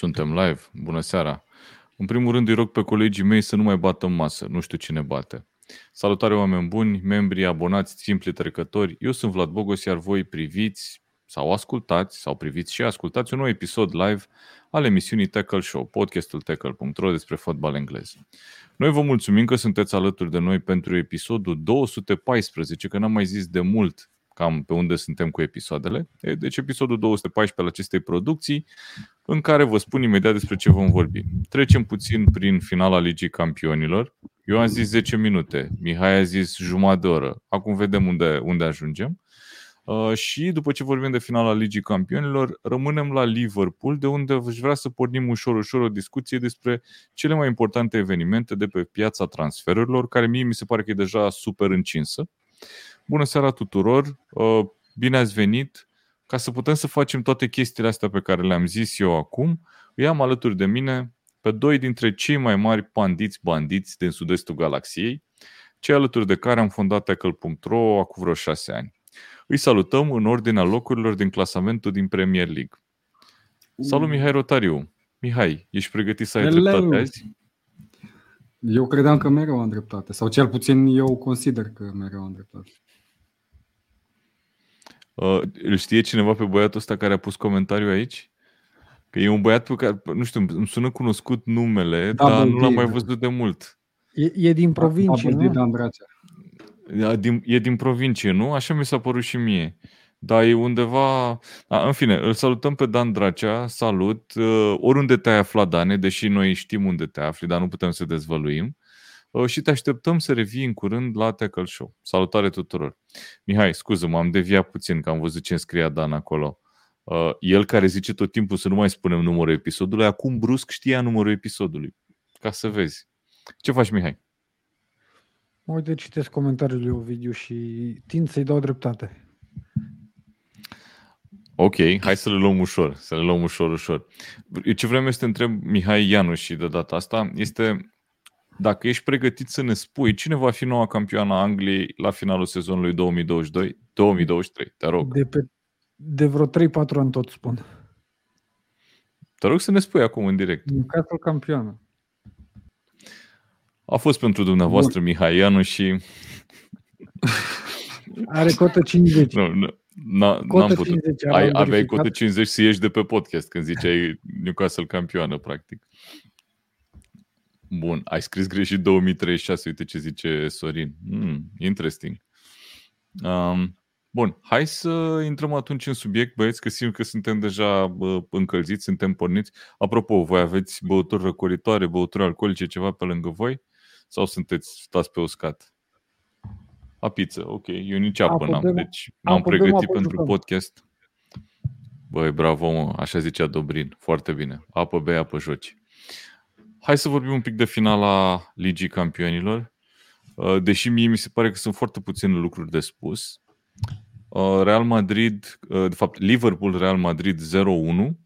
Suntem live. Bună seara. În primul rând îi rog pe colegii mei să nu mai bată în masă. Nu știu cine bate. Salutare oameni buni, membri, abonați, simpli trecători. Eu sunt Vlad Bogos, iar voi priviți sau ascultați, sau priviți și ascultați un nou episod live al emisiunii Tackle Show, podcastul tackle.ro despre fotbal englez. Noi vă mulțumim că sunteți alături de noi pentru episodul 214, că n-am mai zis de mult cam pe unde suntem cu episoadele. Deci episodul 214 al acestei producții, în care vă spun imediat despre ce vom vorbi. Trecem puțin prin finala Ligii Campionilor. Eu am zis 10 minute, Mihai a zis jumătate de oră. Acum vedem unde, unde ajungem. Uh, și după ce vorbim de finala Ligii Campionilor, rămânem la Liverpool, de unde aș vrea să pornim ușor, ușor o discuție despre cele mai importante evenimente de pe piața transferurilor, care mie mi se pare că e deja super încinsă. Bună seara tuturor! Uh, bine ați venit! Ca să putem să facem toate chestiile astea pe care le-am zis eu acum, îi am alături de mine pe doi dintre cei mai mari pandiți bandiți din sud-estul galaxiei, cei alături de care am fondat Tackle.ro acum vreo șase ani. Îi salutăm în ordinea locurilor din clasamentul din Premier League. Salut Mihai Rotariu! Mihai, ești pregătit să ai Hello. dreptate azi? Eu credeam că mereu am dreptate, sau cel puțin eu consider că mereu am dreptate. Uh, îl știe cineva pe băiatul ăsta care a pus comentariu aici? Că e un băiat pe care, nu știu, îmi sună cunoscut numele, da, dar nu l-am mai văzut de mult. E, e din provincie, da, nu? Da, din, e din provincie, nu? Așa mi s-a părut și mie. Dar e undeva... A, în fine, îl salutăm pe Dan Dracea, salut. Uh, oriunde te-ai aflat, Dane, deși noi știm unde te afli, dar nu putem să dezvăluim. Uh, și te așteptăm să revii în curând la Tackle Show. Salutare tuturor! Mihai, scuză, m-am deviat puțin că am văzut ce scria Dan acolo. Uh, el care zice tot timpul să nu mai spunem numărul episodului, acum brusc știa numărul episodului. Ca să vezi. Ce faci, Mihai? Mă uite, citesc comentariul lui Ovidiu și tind să-i dau dreptate. Ok, hai să le luăm ușor, să le luăm ușor, ușor. Ce vreau eu să te întreb, Mihai Ianu și de data asta, este dacă ești pregătit să ne spui cine va fi noua campioană a Angliei la finalul sezonului 2022, 2023, te rog. De, pe, de vreo 3-4 ani tot spun. Te rog să ne spui acum în direct. Newcastle campioană. A fost pentru dumneavoastră Bun. Mihai Ianu și... Are cotă 50. Nu, nu. N-am putut. 50, Ai, aveai cotă 50 să ieși de pe podcast când ziceai Newcastle campioană, practic. Bun, ai scris greșit 2036, uite ce zice Sorin. Mm, interesting. Um, bun, hai să intrăm atunci în subiect, băieți, că simt că suntem deja bă, încălziți, suntem porniți. Apropo, voi aveți băuturi răcoritoare, băuturi alcoolice, ceva pe lângă voi? Sau sunteți, stați pe uscat? A pizza, ok. Eu nici apă n-am, deci m-am pregătit pentru jucăm. podcast. Băi, bravo, mă. așa zicea Dobrin. Foarte bine. Apă bei, apă joci. Hai să vorbim un pic de finala Ligii Campionilor. Uh, deși mie mi se pare că sunt foarte puține lucruri de spus. Uh, Real Madrid, uh, de fapt Liverpool Real Madrid 0-1.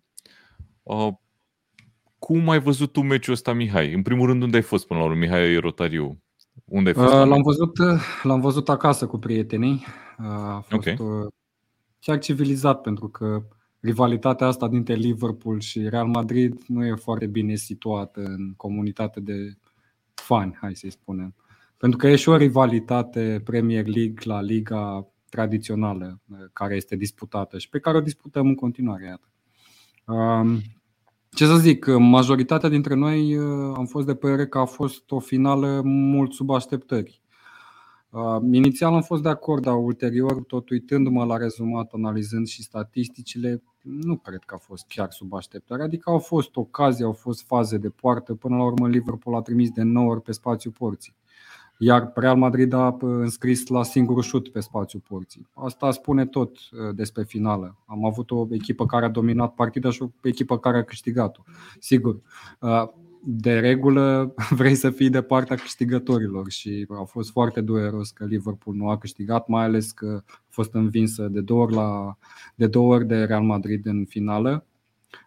Cum ai văzut tu meciul ăsta, Mihai? În primul rând, unde ai fost până la urmă, Mihai Rotariu? Unde ai fost? L-am văzut, l-am văzut acasă cu prietenii. A fost okay. chiar civilizat pentru că rivalitatea asta dintre Liverpool și Real Madrid nu e foarte bine situată în comunitate de fani, hai să-i spunem. Pentru că e și o rivalitate Premier League la liga tradițională care este disputată și pe care o disputăm în continuare. Iată. Ce să zic, majoritatea dintre noi am fost de părere că a fost o finală mult sub așteptări. Uh, inițial am fost de acord, dar ulterior, tot uitându-mă la rezumat, analizând și statisticile, nu cred că a fost chiar sub așteptare. Adică au fost ocazii, au fost faze de poartă. Până la urmă, Liverpool a trimis de 9 ori pe spațiu porții. Iar Real Madrid a înscris la singurul șut pe spațiu porții. Asta spune tot uh, despre finală. Am avut o echipă care a dominat partida și o echipă care a câștigat-o. Sigur, uh, de regulă vrei să fii de partea câștigătorilor și a fost foarte dureros că Liverpool nu a câștigat, mai ales că a fost învinsă de două ori, la, de, două ori de Real Madrid în finală,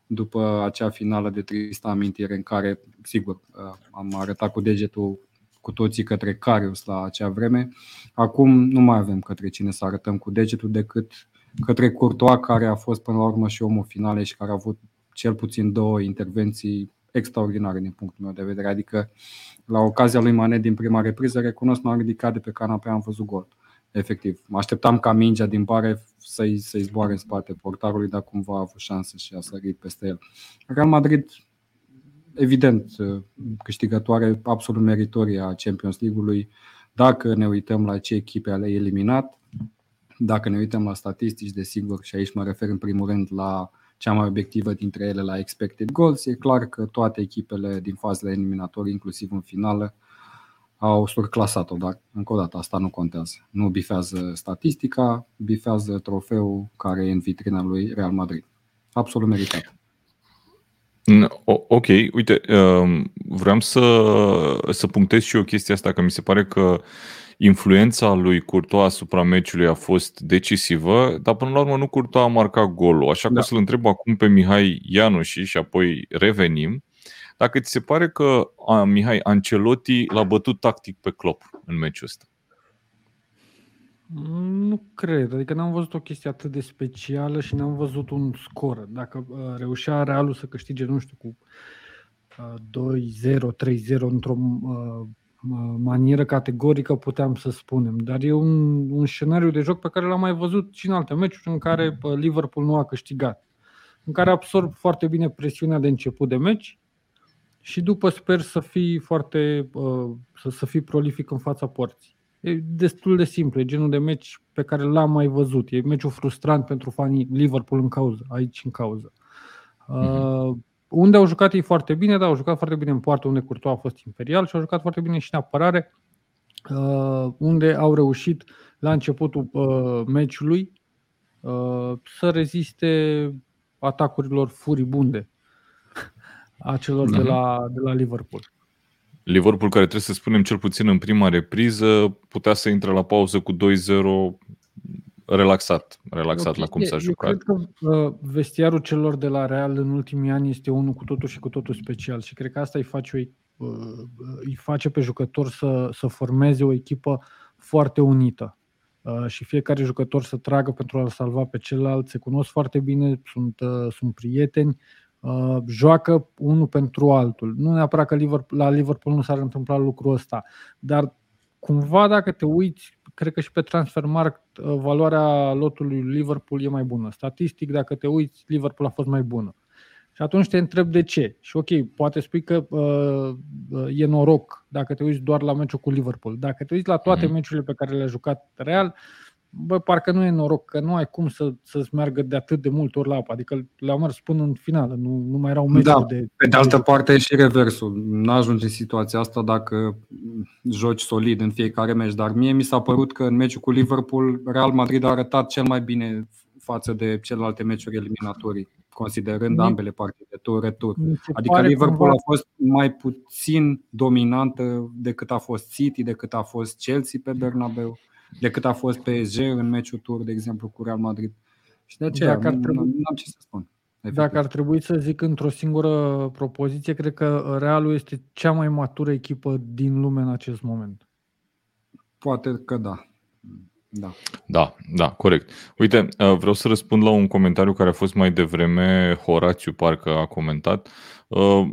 după acea finală de tristă amintire în care, sigur, am arătat cu degetul cu toții către Carius la acea vreme. Acum nu mai avem către cine să arătăm cu degetul decât către Courtois, care a fost până la urmă și omul finale și care a avut cel puțin două intervenții extraordinare din punctul meu de vedere. Adică, la ocazia lui Mane din prima repriză, recunosc, m-am ridicat de pe canapea, am văzut gol. Efectiv. Mă așteptam ca mingea din bare să-i, să-i zboare în spate portarului, dar cumva a avut șansă și a sărit peste el. Real Madrid, evident, câștigătoare absolut meritorie a Champions League-ului. Dacă ne uităm la ce echipe ale eliminat, dacă ne uităm la statistici, desigur, și aici mă refer în primul rând la cea mai obiectivă dintre ele la expected goals, e clar că toate echipele din fazele eliminatorii, inclusiv în finală, au surclasat-o, dar încă o dată asta nu contează. Nu bifează statistica, bifează trofeul care e în vitrina lui Real Madrid. Absolut meritat. Ok, uite, um, vreau să, să punctez și eu chestia asta, că mi se pare că influența lui Courtois asupra meciului a fost decisivă, dar până la urmă nu Courtois a marcat golul. Așa că da. o să-l întreb acum pe Mihai Ianuși și apoi revenim. Dacă ți se pare că a, Mihai Ancelotti l-a bătut tactic pe Klopp în meciul ăsta? Nu cred, adică n-am văzut o chestie atât de specială și n-am văzut un scor. Dacă uh, reușea Realul să câștige, nu știu, cu uh, 2-0, 3-0 într-o uh, manieră categorică, puteam să spunem. Dar e un, un scenariu de joc pe care l-am mai văzut și în alte meciuri în care uh, Liverpool nu a câștigat. În care absorb foarte bine presiunea de început de meci și după sper să fii foarte uh, să, să fii prolific în fața porții. E destul de simplu, e genul de meci pe care l-am mai văzut. E meciul frustrant pentru fanii Liverpool în cauză, aici în cauză. Uh, unde au jucat ei foarte bine, dar au jucat foarte bine în poartă, unde Courtois a fost imperial și au jucat foarte bine și în apărare, uh, unde au reușit la începutul uh, meciului uh, să reziste atacurilor furibunde a celor de mhm. la, de la Liverpool. Liverpool, care trebuie să spunem cel puțin în prima repriză, putea să intre la pauză cu 2-0 relaxat, relaxat okay. la cum s-a jucat. Eu cred că uh, vestiarul celor de la Real în ultimii ani este unul cu totul și cu totul special și cred că asta îi face, o, uh, îi face pe jucător să, să formeze o echipă foarte unită uh, și fiecare jucător să tragă pentru a-l salva pe celălalt, se cunosc foarte bine, sunt, uh, sunt prieteni, Uh, joacă unul pentru altul. Nu neapărat că Liverpool, la Liverpool nu s-ar întâmpla lucrul ăsta, dar cumva dacă te uiți, cred că și pe Transfermarkt uh, valoarea lotului Liverpool e mai bună. Statistic, dacă te uiți, Liverpool a fost mai bună. Și atunci te întreb de ce. Și ok, poate spui că uh, uh e noroc dacă te uiți doar la meciul cu Liverpool. Dacă te uiți la toate mm-hmm. meciurile pe care le-a jucat Real, uh, bă, parcă nu e noroc, că nu ai cum să, să-ți meargă de atât de mult ori la apă. Adică le-au mers până în finală, nu, nu mai erau meciuri da, de... Pe de altă parte e și reversul. Nu ajungi în situația asta dacă joci solid în fiecare meci, dar mie mi s-a părut că în meciul cu Liverpool Real Madrid a arătat cel mai bine față de celelalte meciuri eliminatorii, considerând ambele partide, tur retur. Adică Liverpool cumva... a fost mai puțin dominantă decât a fost City, decât a fost Chelsea pe Bernabeu decât a fost PSG în meciul tur, de exemplu, cu Real Madrid. Și de aceea Dacă ar trebui... nu am ce să spun. Efectiv. Dacă ar trebui să zic într-o singură propoziție, cred că Realul este cea mai matură echipă din lume în acest moment. Poate că da. Da. Da, da, corect. Uite, uh, vreau să răspund la un comentariu care a fost mai devreme, Horațiu parcă a comentat. Uh,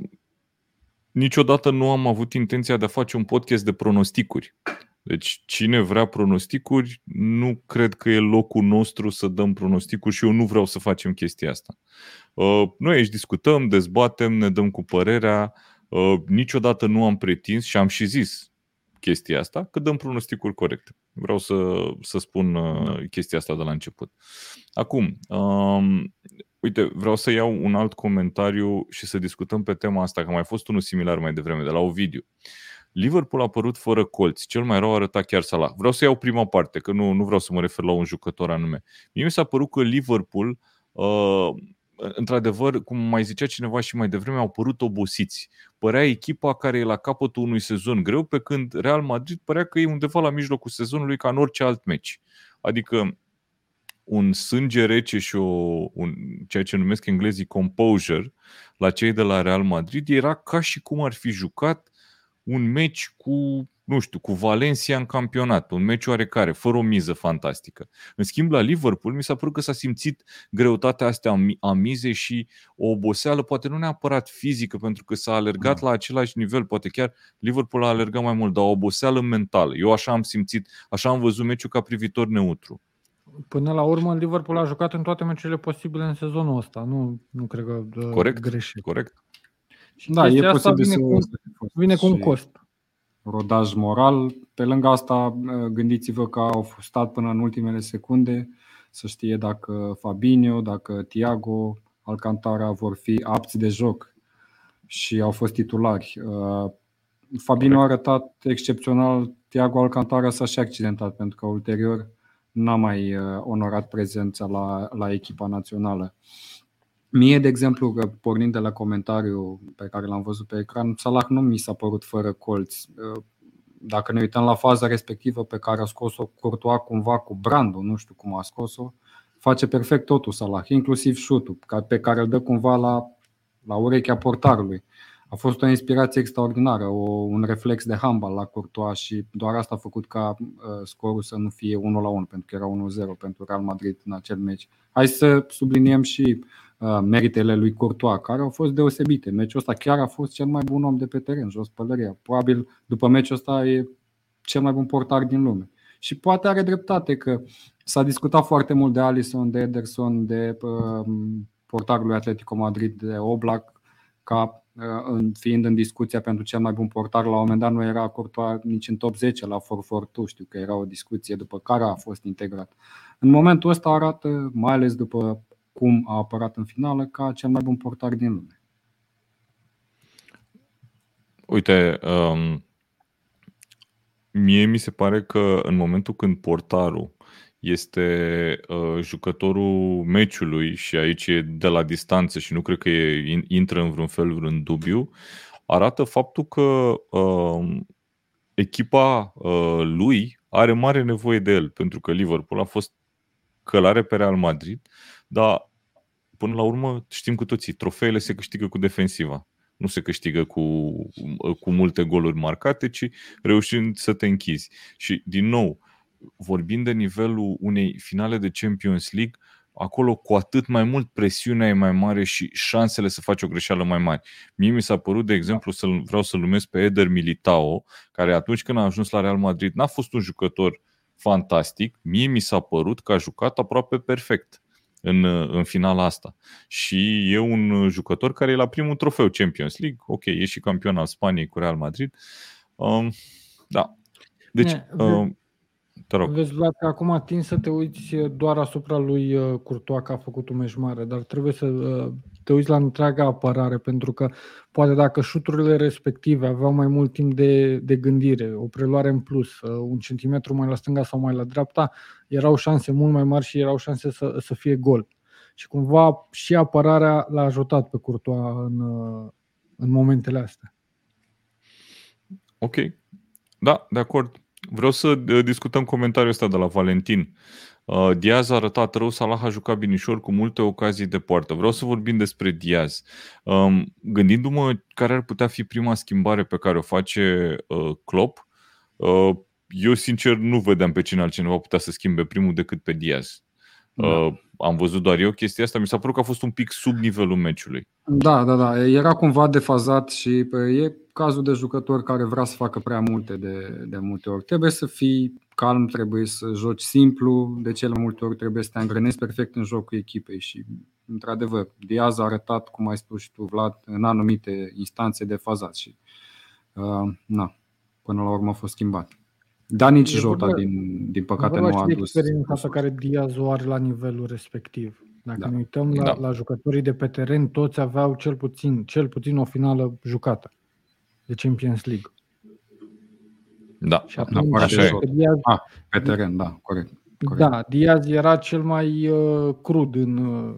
niciodată nu am avut intenția de a face un podcast de pronosticuri. Deci cine vrea pronosticuri, nu cred că e locul nostru să dăm pronosticuri și eu nu vreau să facem chestia asta. Uh, noi aici discutăm, dezbatem, ne dăm cu părerea. Uh, niciodată nu am pretins și am și zis chestia asta, că dăm pronosticuri corecte. Vreau să, să spun uh, da. chestia asta de la început. Acum, um, uite, vreau să iau un alt comentariu și să discutăm pe tema asta, că a mai fost unul similar mai devreme, de la Ovidiu. Uh, Liverpool a apărut fără colți. Cel mai rău arăta chiar Salah. Vreau să iau prima parte, că nu, nu vreau să mă refer la un jucător anume. Mie mi s-a părut că Liverpool, uh, într-adevăr, cum mai zicea cineva și mai devreme, au părut obosiți. Părea echipa care e la capătul unui sezon greu, pe când Real Madrid părea că e undeva la mijlocul sezonului ca în orice alt meci. Adică un sânge rece și o, un, ceea ce numesc englezii composure la cei de la Real Madrid era ca și cum ar fi jucat un meci cu nu știu, cu Valencia în campionat, un meci oarecare, fără o miză fantastică. În schimb, la Liverpool mi s-a părut că s-a simțit greutatea astea a mizei și o oboseală, poate nu neapărat fizică, pentru că s-a alergat da. la același nivel, poate chiar Liverpool a alergat mai mult, dar o oboseală mentală. Eu așa am simțit, așa am văzut meciul ca privitor neutru. Până la urmă, Liverpool a jucat în toate meciurile posibile în sezonul ăsta. Nu, nu cred că corect, greșit. Corect. Și da, e posibil vine să, cu, vine cu un cost. Rodaj moral. Pe lângă asta, gândiți-vă că au stat până în ultimele secunde să știe dacă Fabinho, dacă Thiago, Alcantara vor fi apți de joc și au fost titulari. Uh, Fabinho a arătat excepțional, Thiago Alcantara s-a și accidentat pentru că ulterior n-a mai uh, onorat prezența la, la echipa națională. Mie, de exemplu, că pornind de la comentariu pe care l-am văzut pe ecran, Salah nu mi s-a părut fără colți. Uh, dacă ne uităm la faza respectivă pe care a scos-o Courtois cumva cu brandul, nu știu cum a scos-o, face perfect totul Salah, inclusiv șutul pe care îl dă cumva la, la urechea portarului. A fost o inspirație extraordinară, o, un reflex de handbal la Courtois și doar asta a făcut ca uh, scorul să nu fie 1 la 1, pentru că era 1-0 pentru Real Madrid în acel meci. Hai să subliniem și uh, meritele lui Courtois, care au fost deosebite. Meciul ăsta chiar a fost cel mai bun om de pe teren, jos pălăria. Probabil după meciul ăsta e cel mai bun portar din lume. Și poate are dreptate că s-a discutat foarte mult de Alisson, de Ederson, de uh, portarul lui Atletico Madrid, de Oblak, ca Uh, fiind în discuția pentru cel mai bun portar, la un moment dat nu era Courtois nici în top 10 la 442, știu că era o discuție după care a fost integrat. În momentul ăsta arată, mai ales după cum a apărat în finală, ca cel mai bun portar din lume. Uite, um, mie mi se pare că în momentul când portarul este uh, jucătorul meciului și aici e de la distanță și nu cred că e, intră în vreun fel vreun dubiu, arată faptul că uh, echipa uh, lui are mare nevoie de el, pentru că Liverpool a fost călare pe Real Madrid, dar până la urmă știm cu toții, trofeele se câștigă cu defensiva. Nu se câștigă cu, cu multe goluri marcate, ci reușind să te închizi. Și, din nou, vorbind de nivelul unei finale de Champions League, acolo cu atât mai mult presiunea e mai mare și șansele să faci o greșeală mai mari. Mie mi s-a părut, de exemplu, să vreau să-l numesc pe Eder Militao, care atunci când a ajuns la Real Madrid n-a fost un jucător fantastic, mie mi s-a părut că a jucat aproape perfect în, în finala asta. Și e un jucător care e la primul trofeu Champions League, ok, e și campion al Spaniei cu Real Madrid. Um, da. Deci, ne, um, te rog. Vezi, Vlad, că acum ating să te uiți doar asupra lui uh, Courtois că a făcut un meci mare, dar trebuie să uh, te uiți la întreaga apărare, pentru că poate dacă șuturile respective aveau mai mult timp de, de gândire, o preluare în plus, uh, un centimetru mai la stânga sau mai la dreapta, erau șanse mult mai mari și erau șanse să, să fie gol. Și cumva și apărarea l-a ajutat pe Courtois în, în momentele astea. Ok. Da, de acord. Vreau să uh, discutăm comentariul ăsta de la Valentin. Uh, Diaz a arătat rău, Salah a jucat binișor cu multe ocazii de poartă. Vreau să vorbim despre Diaz. Um, gândindu-mă care ar putea fi prima schimbare pe care o face uh, Klopp, eu sincer nu vedeam pe cine altcineva putea să schimbe primul decât pe Diaz. Da. Am văzut doar eu chestia asta, mi s-a părut că a fost un pic sub nivelul meciului. Da, da, da. Era cumva defazat și e cazul de jucător care vrea să facă prea multe de, de multe ori. Trebuie să fii calm, trebuie să joci simplu, de cele multe ori trebuie să te angrenezi perfect în jocul echipei și, într-adevăr, Diaz a arătat, cum ai spus și tu, Vlad, în anumite instanțe defazat și, uh, na, până la urmă a fost schimbat. Da, nici e Jota, din, din păcate, nu a adus. experiența pe care Diaz o are la nivelul respectiv. Dacă da. ne uităm la, da. la jucătorii de pe teren, toți aveau cel puțin, cel puțin o finală jucată de Champions League. Da, și atunci, da, așa e. Diaz, ah, pe teren, da, corect, corect. Da, Diaz era cel mai uh, crud în, uh,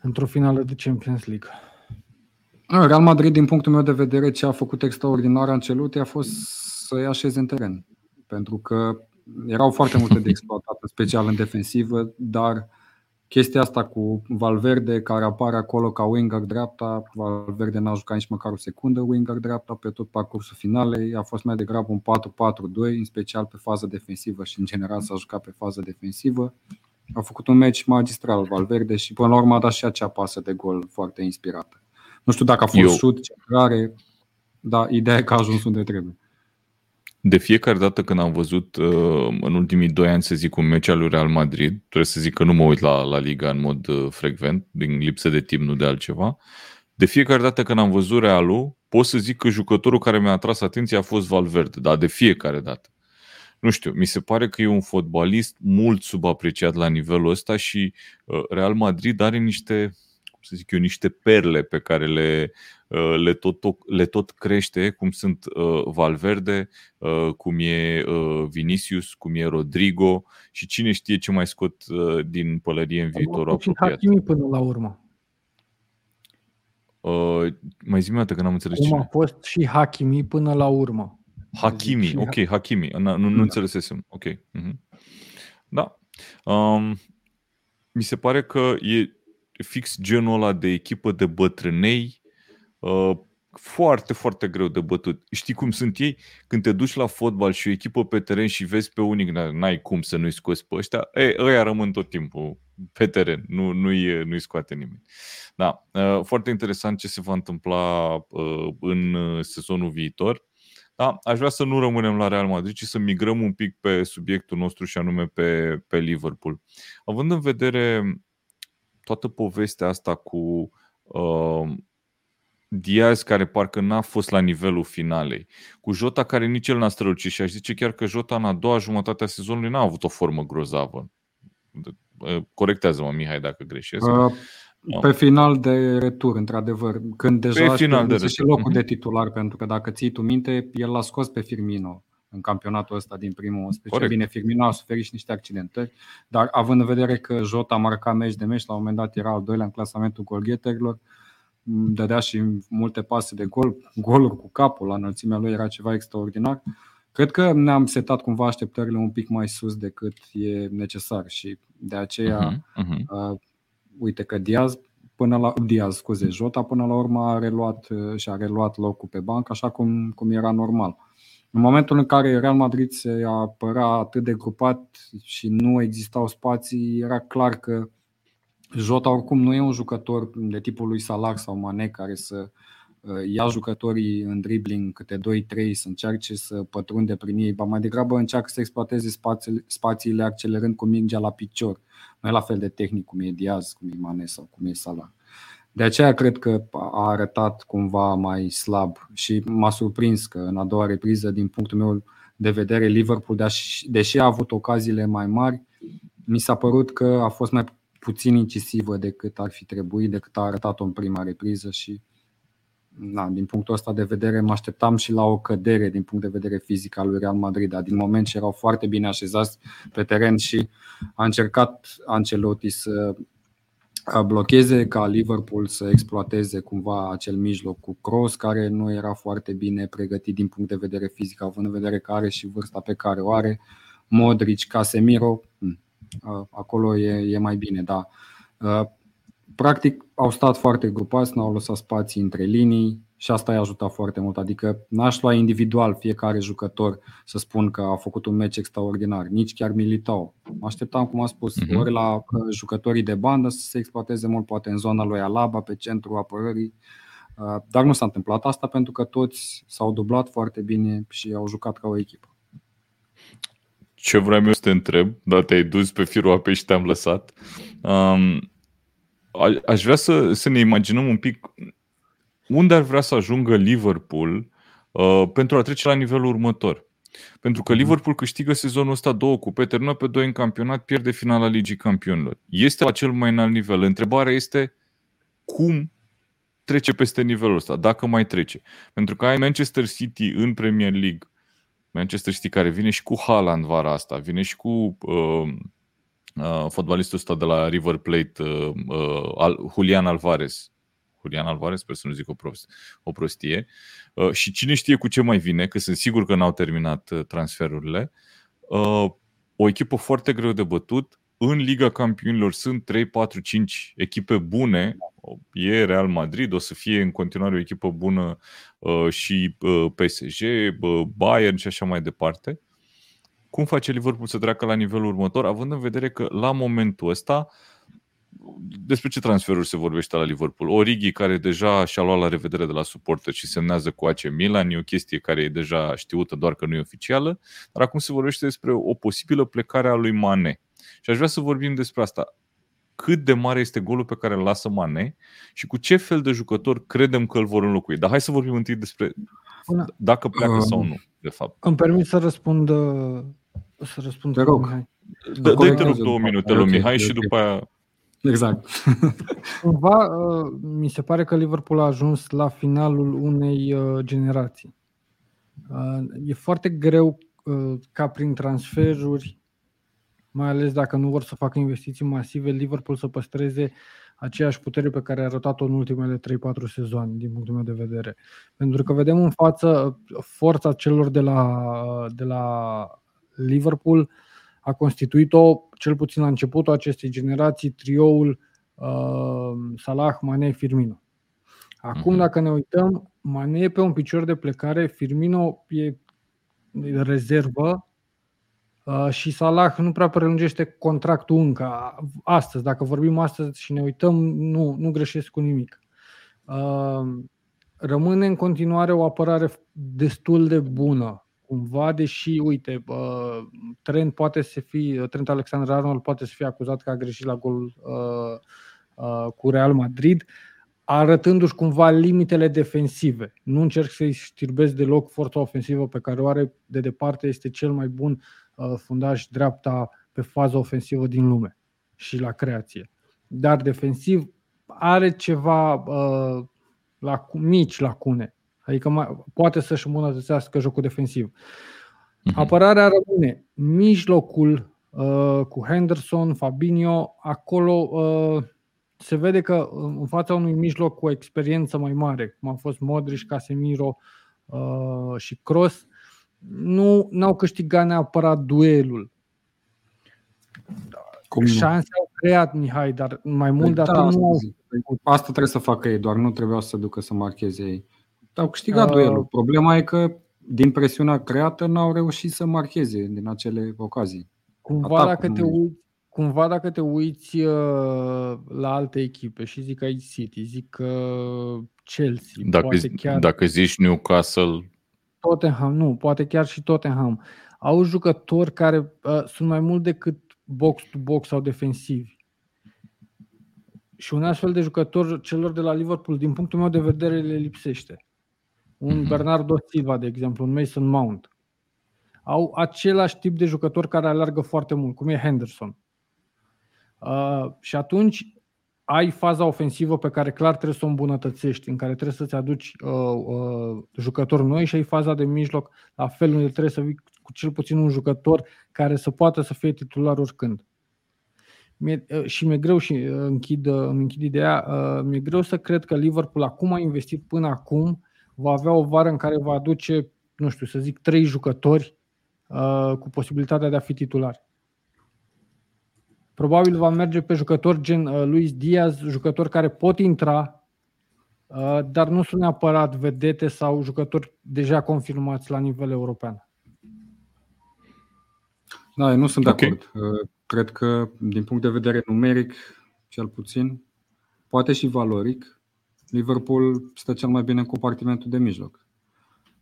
într-o finală de Champions League. Real Madrid, din punctul meu de vedere, ce a făcut extraordinar Ancelotti a fost să-i așeze în teren. Pentru că erau foarte multe de exploatat, special în defensivă, dar chestia asta cu Valverde care apare acolo ca winger dreapta, Valverde n-a jucat nici măcar o secundă winger dreapta pe tot parcursul finalei, a fost mai degrabă un 4-4-2, în special pe fază defensivă și în general s-a jucat pe fază defensivă. A făcut un meci magistral Valverde și până la urmă a dat și acea pasă de gol foarte inspirată. Nu știu dacă a fost Eu... șut, centrare, dar ideea e că a ajuns unde trebuie. De fiecare dată când am văzut uh, în ultimii doi ani, să zic, un meci al lui Real Madrid, trebuie să zic că nu mă uit la, la Liga în mod uh, frecvent, din lipsă de timp, nu de altceva. De fiecare dată când am văzut Realul, pot să zic că jucătorul care mi-a atras atenția a fost Valverde, dar de fiecare dată. Nu știu, mi se pare că e un fotbalist mult subapreciat la nivelul ăsta și uh, Real Madrid are niște, cum să zic eu, niște perle pe care le, Uh, le tot, le tot crește, cum sunt uh, Valverde, uh, cum e Vinicius, cum e Rodrigo și cine știe ce mai scot din pălărie în viitorul apropiat. Hakimi până la urmă. Uh, mai zi mi că n-am înțeles Cum cine. a fost și Hakimi până la urmă. Hakimi, ok, Hakimi. Nu, nu da. înțelesesem. Ok. Uh-huh. Da. Um, mi se pare că e fix genul ăla de echipă de bătrânei Uh, foarte, foarte greu de bătut. Știi cum sunt ei? Când te duci la fotbal și o echipă pe teren și vezi pe unii, n-ai cum să nu-i scoți pe ăștia, e, ăia rămân tot timpul pe teren, nu, nu-i, nu-i scoate nimeni. Da, uh, foarte interesant ce se va întâmpla uh, în sezonul viitor. Da, aș vrea să nu rămânem la Real Madrid, ci să migrăm un pic pe subiectul nostru și anume pe, pe Liverpool. Având în vedere toată povestea asta cu uh, Diaz care parcă n-a fost la nivelul finalei, cu Jota care nici el n-a strălucit și aș zice chiar că Jota în a doua jumătate a sezonului n-a avut o formă grozavă. Corectează-mă, Mihai, dacă greșesc. Uh, pe final de retur, într-adevăr, când deja pe final de și locul uh-huh. de titular, pentru că dacă ții tu minte, el l-a scos pe Firmino în campionatul ăsta din primul special. Corect. Bine, Firmino a suferit și niște accidentări, dar având în vedere că Jota marca meci de meci, la un moment dat era al doilea în clasamentul golgheterilor, uh, dădea și multe pase de gol, goluri cu capul la înălțimea lui era ceva extraordinar. Cred că ne-am setat cumva așteptările un pic mai sus decât e necesar și de aceea, uh-huh, uh-huh. Uh, uite că Diaz până la Diaz, scuze, Jota până la urmă a reluat uh, și a reluat locul pe bancă așa cum, cum era normal. În momentul în care Real Madrid se apăra atât de grupat și nu existau spații, era clar că Jota oricum nu e un jucător de tipul lui Salah sau Mane care să uh, ia jucătorii în dribbling câte 2-3 să încerce să pătrunde prin ei, ba mai degrabă încearcă să exploateze spațiile, spațiile accelerând cu mingea la picior. Nu e la fel de tehnic cum e Diaz, cum e Mane sau cum e Salah. De aceea cred că a arătat cumva mai slab și m-a surprins că în a doua repriză, din punctul meu de vedere, Liverpool, deși a avut ocaziile mai mari, mi s-a părut că a fost mai puțin incisivă decât ar fi trebuit, decât a arătat-o în prima repriză și na, din punctul ăsta de vedere mă așteptam și la o cădere din punct de vedere fizic al lui Real Madrid, dar din moment ce erau foarte bine așezați pe teren și a încercat Ancelotti să blocheze ca Liverpool să exploateze cumva acel mijloc cu Cross care nu era foarte bine pregătit din punct de vedere fizic, având în vedere că are și vârsta pe care o are. Modric, Casemiro, hmm, acolo e, e mai bine, da. Practic au stat foarte grupați, n-au lăsat spații între linii și asta i-a ajutat foarte mult. Adică n-aș lua individual fiecare jucător să spun că a făcut un meci extraordinar, nici chiar Militao. Mă așteptam, cum am spus, uh-huh. ori la jucătorii de bandă să se exploateze mult, poate în zona lui Alaba, pe centrul apărării, dar nu s-a întâmplat asta pentru că toți s-au dublat foarte bine și au jucat ca o echipă ce vreau eu să te întreb, dar te-ai dus pe firul apei și te-am lăsat. Um, aș vrea să, să ne imaginăm un pic unde ar vrea să ajungă Liverpool uh, pentru a trece la nivelul următor. Pentru că mhm. Liverpool câștigă sezonul ăsta două cupe, termină pe doi în campionat, pierde finala Ligii Campionilor. Este la cel mai înalt nivel. Întrebarea este cum trece peste nivelul ăsta, dacă mai trece. Pentru că ai Manchester City în Premier League, Manchester City care vine și cu Haaland vara asta, vine și cu uh, uh, fotbalistul ăsta de la River Plate, uh, uh, Julian Alvarez. Julian Alvarez, sper să nu zic o, prost, o prostie. Uh, și cine știe cu ce mai vine, că sunt sigur că n-au terminat uh, transferurile. Uh, o echipă foarte greu de bătut, în Liga Campionilor sunt 3, 4, 5 echipe bune. E Real Madrid, o să fie în continuare o echipă bună uh, și uh, PSG, uh, Bayern și așa mai departe. Cum face Liverpool să treacă la nivelul următor, având în vedere că la momentul ăsta despre ce transferuri se vorbește la Liverpool? Origi, care deja și-a luat la revedere de la suporter și semnează cu AC Milan, e o chestie care e deja știută, doar că nu e oficială, dar acum se vorbește despre o posibilă plecare a lui Mane. Și aș vrea să vorbim despre asta. Cât de mare este golul pe care îl lasă Mane și cu ce fel de jucător credem că îl vor înlocui. Dar hai să vorbim întâi despre dacă pleacă sau nu, de fapt. Îmi permit să răspund, să răspund Te rog. Dă-i te rog două minute lui Mihai și după aia Exact. Cumva mi se pare că Liverpool a ajuns la finalul unei generații. E foarte greu ca prin transferuri mai ales dacă nu vor să facă investiții masive, Liverpool să păstreze aceeași putere pe care a arătat-o în ultimele 3-4 sezoane, din punctul meu de vedere. Pentru că vedem în față forța celor de la, de la Liverpool a constituit-o, cel puțin la începutul acestei generații, trioul uh, Salah, Mane, Firmino. Acum, mhm. dacă ne uităm, Mane e pe un picior de plecare, Firmino e rezervă, Uh, și Salah nu prea prelungește contractul încă. Astăzi, dacă vorbim astăzi și ne uităm, nu, nu greșesc cu nimic. Uh, rămâne în continuare o apărare destul de bună. Cumva, deși, uite, uh, Trent poate să fie, Trent Alexander Arnold poate să fie acuzat că a greșit la gol cu Real Madrid, arătându-și cumva limitele defensive. Nu încerc să-i știrbesc deloc forța ofensivă pe care o are de departe, este cel mai bun Uh, fundaș dreapta pe fază ofensivă din lume și la creație. Dar defensiv are ceva uh, la, mici lacune. Adică mai, poate să-și îmbunătățească jocul defensiv. Mhm. Apărarea rămâne. Mijlocul uh, cu Henderson, Fabinho, acolo uh, se vede că în fața unui mijloc cu experiență mai mare, cum a fost Modric, Casemiro uh, și Cross, nu au câștigat neapărat duelul. Cum Șanse au creat, Mihai, dar mai mult păi de da, atât nu au. Asta trebuie să facă ei, doar nu trebuia să ducă să marcheze ei. Au câștigat uh, duelul. Problema e că din presiunea creată n-au reușit să marcheze din acele ocazii. Cumva Atacul dacă te uiți, cumva dacă te uiți uh, la alte echipe și zic aici City, zic uh, Chelsea, dacă, poate chiar... dacă zici Newcastle, Tottenham, nu, poate chiar și Tottenham. Au jucători care uh, sunt mai mult decât box-to-box sau defensivi. Și un astfel de jucător celor de la Liverpool, din punctul meu de vedere, le lipsește. Un mm-hmm. Bernardo Silva, de exemplu, un Mason Mount. Au același tip de jucători care alergă foarte mult, cum e Henderson. Uh, și atunci ai faza ofensivă pe care clar trebuie să o îmbunătățești, în care trebuie să-ți aduci uh, uh, jucători noi și ai faza de mijloc, la fel unde trebuie să vii cu cel puțin un jucător care să poată să fie titular oricând. Mie, uh, și mi-e greu și uh, închid, uh, îmi închid ideea, uh, mi-e greu să cred că Liverpool acum a investit până acum, va avea o vară în care va aduce, nu știu, să zic, trei jucători uh, cu posibilitatea de a fi titulari. Probabil va merge pe jucători gen uh, Luis Diaz, jucători care pot intra, uh, dar nu sunt neapărat vedete sau jucători deja confirmați la nivel european. Da, eu nu sunt okay. de acord. Uh, cred că, din punct de vedere numeric, cel puțin, poate și valoric, Liverpool stă cel mai bine în compartimentul de mijloc.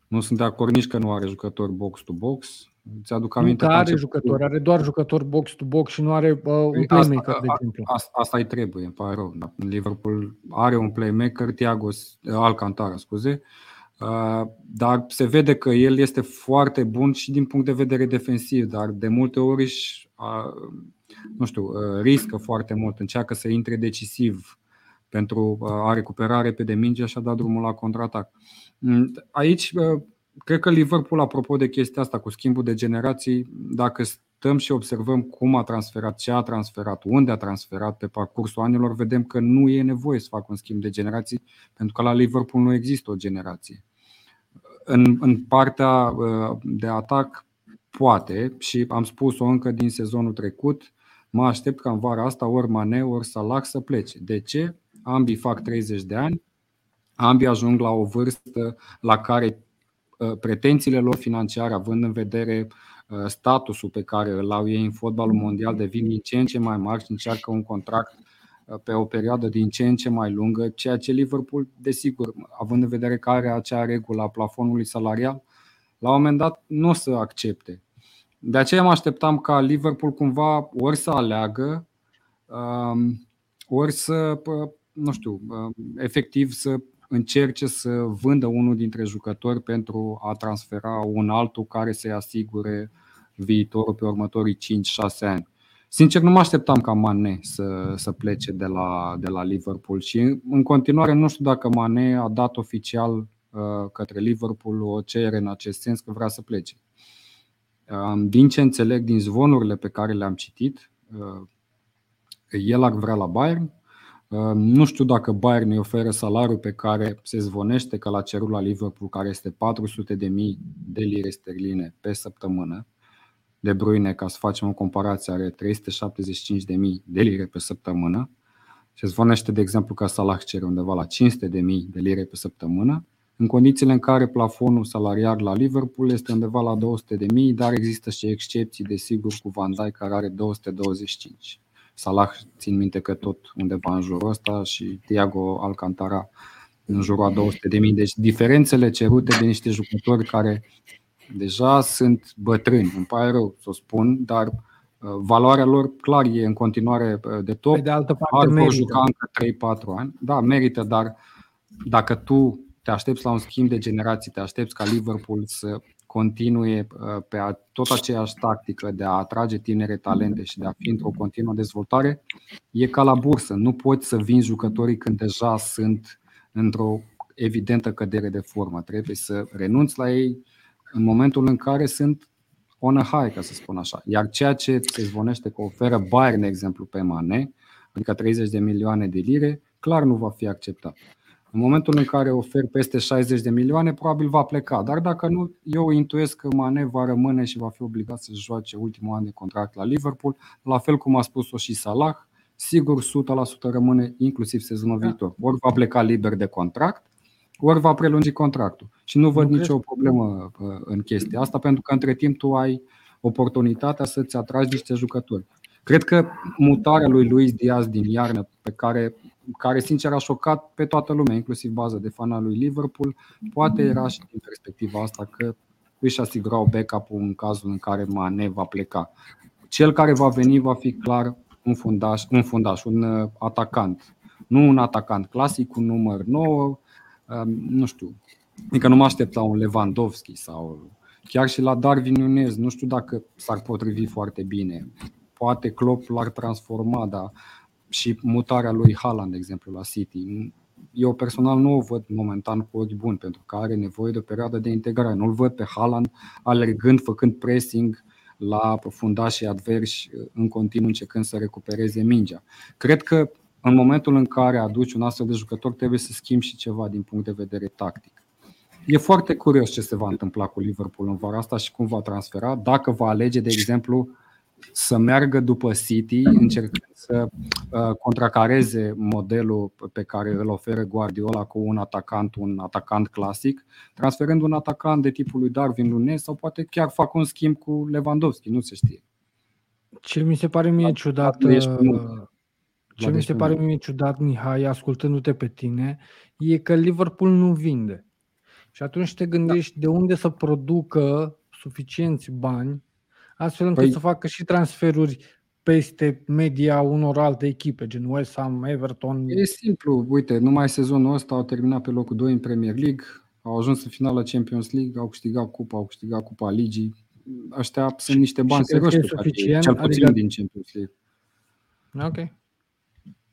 Nu sunt de acord nici că nu are jucători box-to-box, Îți aduc aminte. Nu are jucători, are doar jucători box-to-box și nu are uh, un păi playmaker, asta, de exemplu. Asta, asta îi trebuie, îmi pare rău. Liverpool are un playmaker, Thiago Alcantara, scuze, uh, dar se vede că el este foarte bun și din punct de vedere defensiv, dar de multe ori își, uh, nu știu, uh, riscă foarte mult, încearcă să intre decisiv pentru a recuperare pe de minge și a dat drumul la contraatac. Mm, aici cred că Liverpool, apropo de chestia asta cu schimbul de generații, dacă stăm și observăm cum a transferat, ce a transferat, unde a transferat pe parcursul anilor, vedem că nu e nevoie să facă un schimb de generații, pentru că la Liverpool nu există o generație. În, în partea uh, de atac, poate, și am spus-o încă din sezonul trecut, Mă aștept ca în vara asta ori Mane, ori Salah să plece. De ce? Ambii fac 30 de ani, ambii ajung la o vârstă la care uh, pretențiile lor financiare, având în vedere uh, statusul pe care îl au ei în fotbalul mondial, devin din ce în ce mai mari și încearcă un contract uh, pe o perioadă din ce în ce mai lungă, ceea ce Liverpool, desigur, având în vedere că are acea regulă a plafonului salarial, la un moment dat nu o să accepte. De aceea mă așteptam ca Liverpool cumva ori să aleagă, um, ori să, nu știu, um, efectiv să încerce să vândă unul dintre jucători pentru a transfera un altul care să-i asigure viitorul pe următorii 5-6 ani. Sincer, nu mă așteptam ca Mane să, să plece de la, de la Liverpool și în continuare nu știu dacă Mane a dat oficial uh, către Liverpool o cerere în acest sens că vrea să plece. Din ce înțeleg din zvonurile pe care le-am citit, uh, el ar vrea la Bayern. Uh, nu știu dacă Bayern îi oferă salariul pe care se zvonește că l-a cerut la Liverpool, care este 400 de mii de lire sterline pe săptămână. De Bruyne, ca să facem o comparație, are 375 de mii de lire pe săptămână. Se zvonește, de exemplu, că Salah cere undeva la 500 de mii de lire pe săptămână în condițiile în care plafonul salariar la Liverpool este undeva la 200 de mii, dar există și excepții, desigur, cu Van Dijk care are 225. Salah țin minte că tot undeva în jurul ăsta și Thiago Alcantara în jurul a 200 de mii. Deci diferențele cerute de niște jucători care deja sunt bătrâni, îmi pare rău să o spun, dar uh, valoarea lor clar e în continuare uh, de top. Pe de altă parte, Ar merită. juca încă 3-4 ani. Da, merită, dar dacă tu te aștepți la un schimb de generații, te aștepți ca Liverpool să continue uh, pe tot aceeași tactică de a atrage tinere talente și de a fi într-o continuă dezvoltare, e ca la bursă. Nu poți să vinzi jucătorii când deja sunt într-o evidentă cădere de formă. Trebuie să renunți la ei în momentul în care sunt on a high, ca să spun așa. Iar ceea ce se zvonește că oferă Bayern, de exemplu, pe Mane, adică 30 de milioane de lire, clar nu va fi acceptat. În momentul în care ofer peste 60 de milioane, probabil va pleca. Dar dacă nu, eu intuiesc că Mane va rămâne și va fi obligat să joace ultimul an de contract la Liverpool, la fel cum a spus-o și Salah. Sigur, 100% rămâne inclusiv sezonul da. viitor. Ori va pleca liber de contract, ori va prelungi contractul. Și nu văd nu nicio crezi? problemă uh, în chestia asta, pentru că între timp tu ai oportunitatea să-ți atragi niște jucători. Cred că mutarea lui Luis Diaz din iarnă, pe care care sincer a șocat pe toată lumea, inclusiv baza de fan al lui Liverpool, poate era și din perspectiva asta că își asigurau backup-ul în cazul în care Mane va pleca. Cel care va veni va fi clar un fundaș, un, fundaș, un uh, atacant. Nu un atacant clasic, un număr 9, um, nu știu. Adică nu mă aștept la un Lewandowski sau chiar și la Darwin Nunez. Nu știu dacă s-ar potrivi foarte bine. Poate Klopp l-ar transforma, dar și mutarea lui Haaland, de exemplu, la City. Eu personal nu o văd momentan cu ochi buni, pentru că are nevoie de o perioadă de integrare. Nu-l văd pe Haaland alergând, făcând pressing la fundașii adversi în continuu încercând să recupereze mingea. Cred că în momentul în care aduci un astfel de jucător trebuie să schimbi și ceva din punct de vedere tactic. E foarte curios ce se va întâmpla cu Liverpool în vara asta și cum va transfera. Dacă va alege, de exemplu, să meargă după City, încercând să uh, contracareze modelul pe care îl oferă Guardiola cu un atacant, un atacant clasic, transferând un atacant de tipul lui Darwin Lunes sau poate chiar fac un schimb cu Lewandowski, nu se știe. Ce mi se pare mie ciudat, uh, ce mi se pare mie ciudat, Mihai, ascultându-te pe tine, e că Liverpool nu vinde. Și atunci te gândești da. de unde să producă suficienți bani astfel încât păi, să facă și transferuri peste media unor alte echipe, gen West Ham, Everton. E simplu, uite, numai sezonul ăsta au terminat pe locul 2 în Premier League, au ajuns în finala Champions League, au câștigat cupa, au câștigat cupa Ligii. Ăștia sunt niște bani serioși pe suficient, cel puțin adică... din Champions League. Ok.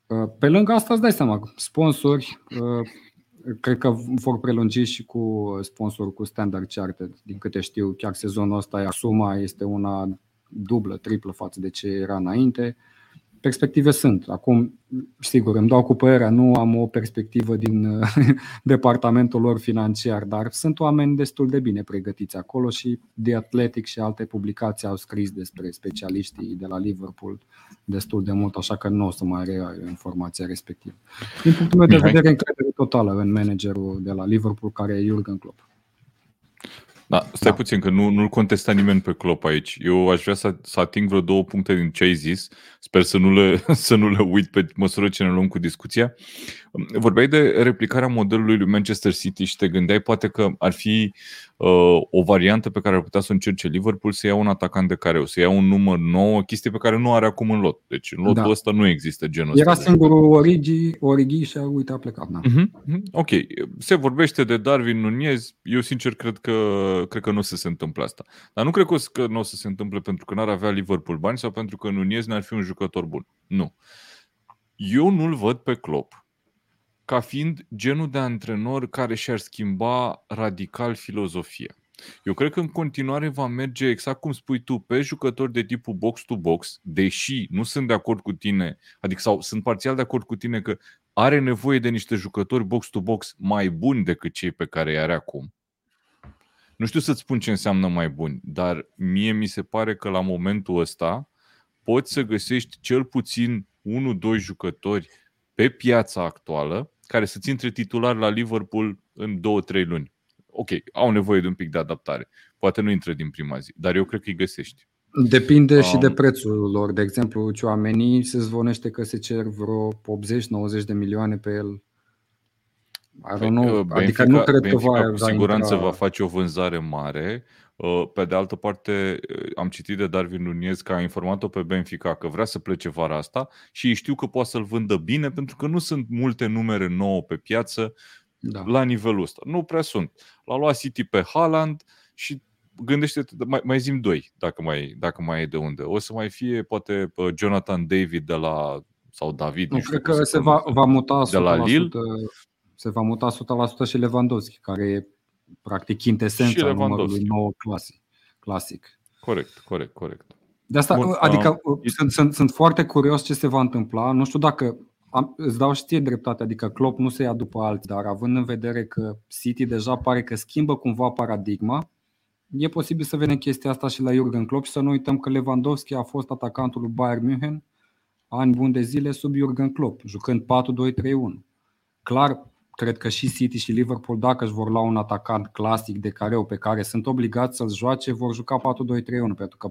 Uh, pe lângă asta îți dai seama, sponsori, uh, cred că vor prelungi și cu sponsorul cu Standard Chartered. Din câte știu, chiar sezonul ăsta, iar suma este una dublă, triplă față de ce era înainte. Perspective sunt. Acum, sigur, îmi dau cu părerea, nu am o perspectivă din departamentul lor financiar, dar sunt oameni destul de bine pregătiți acolo și The Athletic și alte publicații au scris despre specialiștii de la Liverpool destul de mult, așa că nu o să mai rea informația respectivă. Din punctul meu de vedere, încredere totală în managerul de la Liverpool, care e Jurgen Klopp. Da, stai da. puțin, că nu, nu-l contesta nimeni pe Klopp aici. Eu aș vrea să, să ating vreo două puncte din ce ai zis. Sper să nu le, să nu le uit pe măsură ce ne luăm cu discuția. Vorbeai de replicarea modelului lui Manchester City și te gândeai poate că ar fi uh, o variantă pe care ar putea să o încerce Liverpool să ia un atacant de care o să ia un număr nou, chestie pe care nu are acum în lot. Deci în lotul da. ăsta nu există genul Era ăsta. singurul Origi, Origi și a uite a plecat. Da. Uh-huh. Ok. Se vorbește de Darwin Nunez. Eu sincer cred că, cred că nu o să se întâmple asta. Dar nu cred că nu o să se întâmple pentru că n-ar avea Liverpool bani sau pentru că Nunez n-ar fi un jucător bun. Nu. Eu nu-l văd pe Klopp ca fiind genul de antrenor care și-ar schimba radical filozofia. Eu cred că în continuare va merge exact cum spui tu, pe jucători de tipul box-to-box, deși nu sunt de acord cu tine, adică sau sunt parțial de acord cu tine că are nevoie de niște jucători box-to-box mai buni decât cei pe care i are acum. Nu știu să-ți spun ce înseamnă mai buni, dar mie mi se pare că la momentul ăsta poți să găsești cel puțin 1-2 jucători pe piața actuală care să-ți intre titular la Liverpool în 2-3 luni. Ok, au nevoie de un pic de adaptare. Poate nu intră din prima zi, dar eu cred că îi găsești. Depinde um, și de prețul lor. De exemplu, Cioamenii se zvonește că se cer vreo 80-90 de milioane pe el. I don't know. Păi, Benfica, adică nu cred Benfica că va, cu siguranță intra... va face o vânzare mare. Uh, pe de altă parte, uh, am citit de Darwin Nunez că a informat-o pe Benfica că vrea să plece vara asta și știu că poate să-l vândă bine pentru că nu sunt multe numere nouă pe piață da. la nivelul ăsta. Nu prea sunt. L-a luat City pe Haaland și gândește mai, mai zim doi, dacă mai, dacă mai e de unde. O să mai fie poate Jonathan David de la sau David, nu, nu cred că se va, va muta 100%, de la Lille. Se va muta 100% și Lewandowski, care e practic chintesența numărului nou clasic. clasic. Corect, corect, corect. De asta, Bun, adică uh, sunt, sunt, sunt foarte curios ce se va întâmpla. Nu știu dacă am, îți dau și ție dreptate, adică Klopp nu se ia după alții, dar având în vedere că City deja pare că schimbă cumva paradigma, e posibil să vedem chestia asta și la Jurgen Klopp și să nu uităm că Lewandowski a fost atacantul lui Bayern München ani buni de zile sub Jurgen Klopp, jucând 4-2-3-1. Clar, cred că și City și Liverpool, dacă își vor lua un atacant clasic de careu pe care sunt obligați să-l joace, vor juca 4-2-3-1, pentru că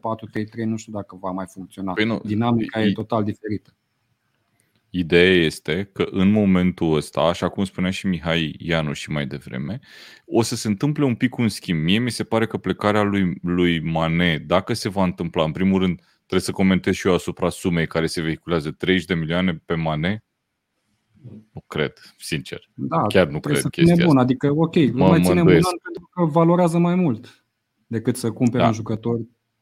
4-3-3 nu știu dacă va mai funcționa. Păi nu, Dinamica e, e total diferită. Ideea este că în momentul ăsta, așa cum spunea și Mihai Ianu și mai devreme, o să se întâmple un pic un schimb. Mie mi se pare că plecarea lui, lui Mane, dacă se va întâmpla, în primul rând, trebuie să comentez și eu asupra sumei care se vehiculează 30 de milioane pe Mane, nu cred, sincer. Da, Chiar nu cred să chestia bun. Asta. Adică, ok, mă, mai ținem un an pentru că valorează mai mult decât să cumpere da. un jucător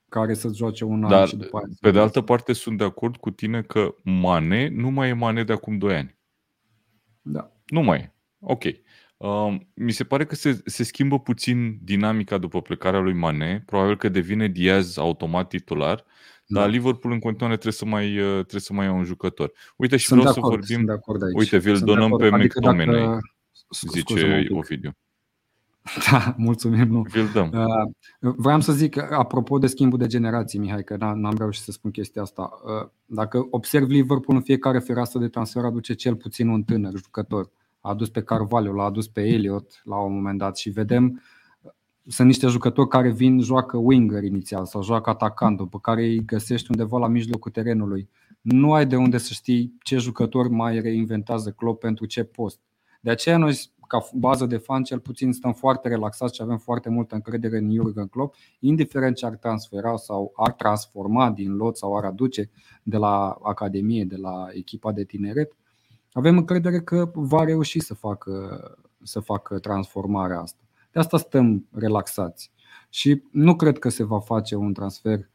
care să joace un Dar, an și după aia. Pe de altă parte, sunt de acord cu tine că Mane nu mai e Mane de acum 2 ani. Da. Nu mai e. Ok. Uh, mi se pare că se, se schimbă puțin dinamica după plecarea lui Mane. Probabil că devine Diaz automat titular da. Dar Liverpool în continuare trebuie să mai, uh, trebuie să mai ia un jucător. Uite și sunt vreau acord, să vorbim. Sunt de acord aici. Uite, vi-l sunt donăm pe adică McTominay, dacă... zice Ovidiu. Da, mulțumim. Nu. Vi-l dăm. Uh, vreau să zic, apropo de schimbul de generații, Mihai, că n-am reușit să spun chestia asta. Uh, dacă observ Liverpool în fiecare fereastră de transfer aduce cel puțin un tânăr jucător. A adus pe Carvalho, l-a adus pe Elliot la un moment dat și vedem sunt niște jucători care vin, joacă winger inițial sau joacă atacant, după care îi găsești undeva la mijlocul terenului. Nu ai de unde să știi ce jucător mai reinventează Klopp pentru ce post. De aceea noi, ca bază de fan, cel puțin stăm foarte relaxați și avem foarte multă încredere în Jurgen Klopp, indiferent ce ar transfera sau ar transforma din lot sau ar aduce de la Academie, de la echipa de tineret, avem încredere că va reuși să facă, să facă transformarea asta. De asta stăm relaxați. Și nu cred că se va face un transfer uh,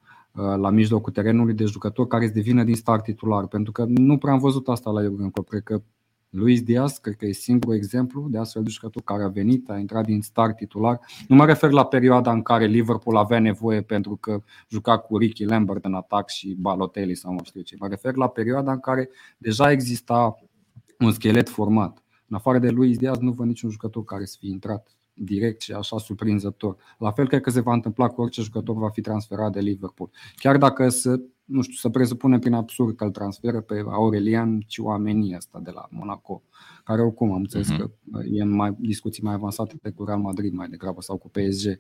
la mijlocul terenului de jucător care să devină din start titular, pentru că nu prea am văzut asta la Jurgen Klopp. Cred că Luis Diaz, cred că e singurul exemplu de astfel de jucător care a venit, a intrat din start titular. Nu mă refer la perioada în care Liverpool avea nevoie pentru că juca cu Ricky Lambert în atac și Balotelli sau nu știu ce. Mă refer la perioada în care deja exista un schelet format. În afară de Luis Diaz nu văd niciun jucător care să fie intrat direct și așa surprinzător. La fel cred că se va întâmpla cu orice jucător va fi transferat de Liverpool. Chiar dacă să, nu știu, să presupunem prin absurd că îl transferă pe Aurelian Ciuameni ăsta de la Monaco, care oricum am înțeles uh-huh. că e în mai, discuții mai avansate cu Real Madrid mai degrabă sau cu PSG.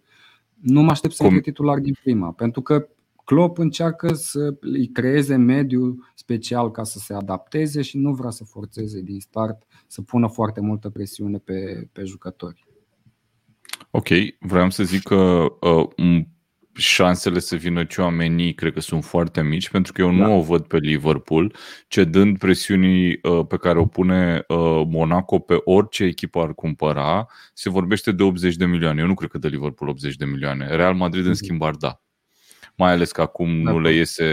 Nu mă aștept să fie titular din prima, pentru că Klopp încearcă să îi creeze mediul special ca să se adapteze și nu vrea să forțeze din start, să pună foarte multă presiune pe, pe jucători. Ok, vreau să zic că uh, șansele să vină oamenii cred că sunt foarte mici, pentru că eu da. nu o văd pe Liverpool cedând presiunii uh, pe care o pune uh, Monaco pe orice echipă ar cumpăra. Se vorbește de 80 de milioane. Eu nu cred că de Liverpool 80 de milioane. Real Madrid, în mhm. schimb, ar da mai ales că acum da. nu le iese,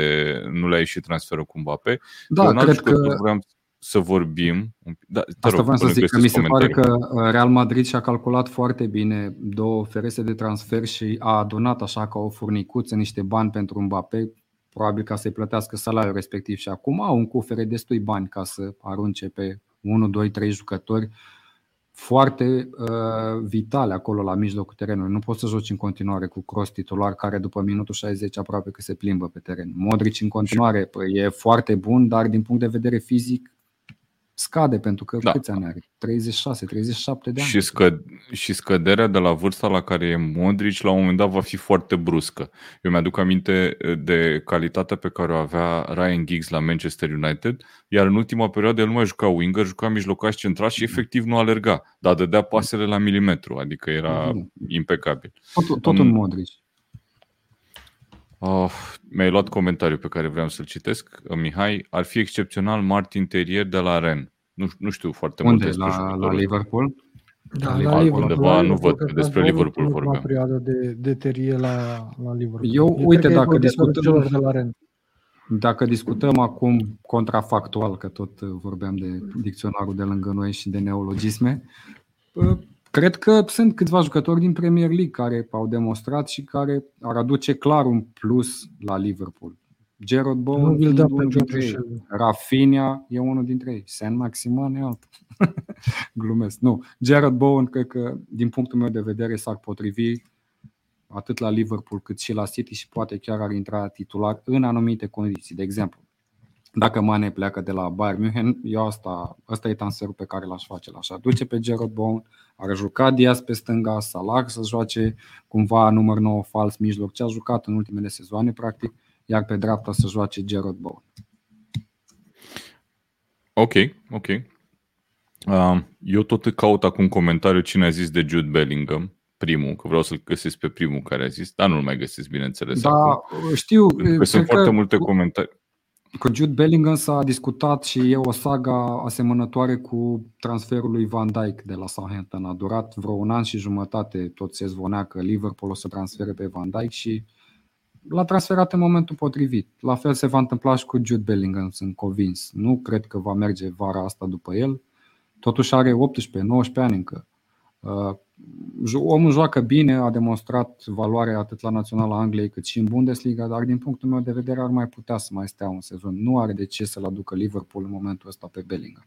nu le-a ieșit transferul cu Mbappé. Da, cred că vreau să vorbim. Da, Asta rog, vreau să zic că mi se pare că uh, Real Madrid și-a calculat foarte bine două ferese de transfer și a adunat așa ca o furnicuță niște bani pentru Mbappé, probabil ca să-i plătească salariul respectiv și acum au un cufere destui bani ca să arunce pe 1, 2, 3 jucători foarte uh, vitale acolo la mijlocul terenului. Nu poți să joci în continuare cu Cross titular care după minutul 60 aproape că se plimbă pe teren. Modric în continuare păi, e foarte bun, dar din punct de vedere fizic scade pentru că da. câți ani are? 36, 37 de ani. Și, scă, și scăderea de la vârsta la care e Modric la un moment dat va fi foarte bruscă. Eu mi-aduc aminte de calitatea pe care o avea Ryan Giggs la Manchester United, iar în ultima perioadă el nu mai juca winger, juca mijlocaș central și efectiv nu alerga, dar dădea pasele la milimetru, adică era impecabil. Tot, tot un Modric. Oh, mi-ai luat comentariul pe care vreau să-l citesc. Mihai, ar fi excepțional Martin Terrier de la Ren. Nu, nu știu foarte Unde? mult despre la, la Liverpool? Da, la, la Liverpool. Undeva, nu văd, despre Liverpool vorbeam. perioadă de, de Terrier la, la Liverpool. Eu, Eu uite, dacă discutăm, de la Ren. dacă discutăm acum contrafactual, că tot vorbeam de dicționarul de lângă noi și de neologisme, Cred că sunt câțiva jucători din Premier League care au demonstrat și care ar aduce clar un plus la Liverpool. Gerard Bowen e unul dintre ei. Rafinha e unul dintre ei. San Maximan e altul. Glumesc. Nu. Gerard Bowen cred că din punctul meu de vedere s-ar potrivi atât la Liverpool cât și la City și poate chiar ar intra titular în anumite condiții. De exemplu, dacă Mane pleacă de la Bayern München, eu asta, asta e transferul pe care l-aș face. L-aș aduce pe Gerard Bowen, ar juca Diaz pe stânga, Salah să joace cumva număr 9 fals mijloc, ce a jucat în ultimele sezoane, practic, iar pe dreapta să joace Gerard Bowen. Ok, ok. Uh, eu tot caut acum comentariu cine a zis de Jude Bellingham, primul, că vreau să-l găsesc pe primul care a zis, dar nu-l mai găsesc, bineînțeles. Da, acum. știu. Că sunt foarte că... multe comentarii. Cu Jude Bellingham s-a discutat și e o saga asemănătoare cu transferul lui Van Dijk de la Southampton. A durat vreo un an și jumătate, tot se zvonea că Liverpool o să transfere pe Van Dijk și l-a transferat în momentul potrivit. La fel se va întâmpla și cu Jude Bellingham, sunt convins. Nu cred că va merge vara asta după el. Totuși are 18-19 ani încă. Uh, omul joacă bine, a demonstrat valoare atât la Naționala Angliei cât și în Bundesliga, dar din punctul meu de vedere ar mai putea să mai stea un sezon. Nu are de ce să-l aducă Liverpool în momentul ăsta pe Bellingham.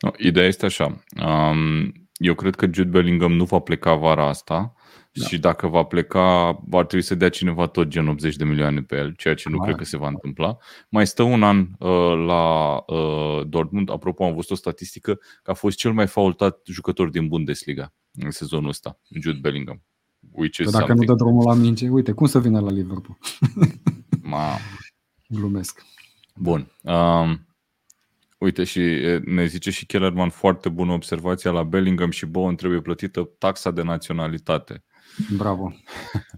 No, ideea este așa. Um, eu cred că Jude Bellingham nu va pleca vara asta da. și dacă va pleca, va trebui să dea cineva tot gen 80 de milioane pe el, ceea ce nu Mai. cred că se va întâmpla. Mai stă un an uh, la uh, Dortmund. Apropo, am văzut o statistică că a fost cel mai faultat jucător din Bundesliga în sezonul ăsta, Jude Bellingham. Which is dacă something. nu dă drumul la minge, uite, cum să vină la Liverpool? Ma. Glumesc. Bun. Um, uite, și ne zice și Kellerman foarte bună observația la Bellingham și Bowen trebuie plătită taxa de naționalitate. Bravo.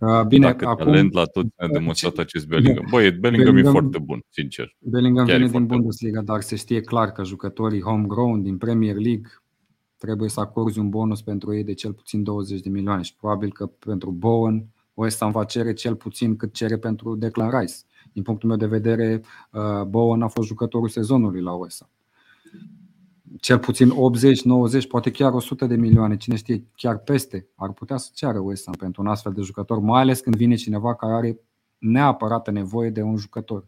Uh, bine, Dacă acum... talent la tot a demonstrat acest Bellingham. Băi, Bellingham, Bellingham e foarte bun, sincer. Bellingham Chiar vine din Bundesliga, dar se știe clar că jucătorii homegrown din Premier League trebuie să acorzi un bonus pentru ei de cel puțin 20 de milioane și probabil că pentru Bowen West Ham va cere cel puțin cât cere pentru Declan Rice. Din punctul meu de vedere, uh, Bowen a fost jucătorul sezonului la West Ham. cel puțin 80, 90, poate chiar 100 de milioane, cine știe, chiar peste, ar putea să ceară West Ham pentru un astfel de jucător, mai ales când vine cineva care are neapărat nevoie de un jucător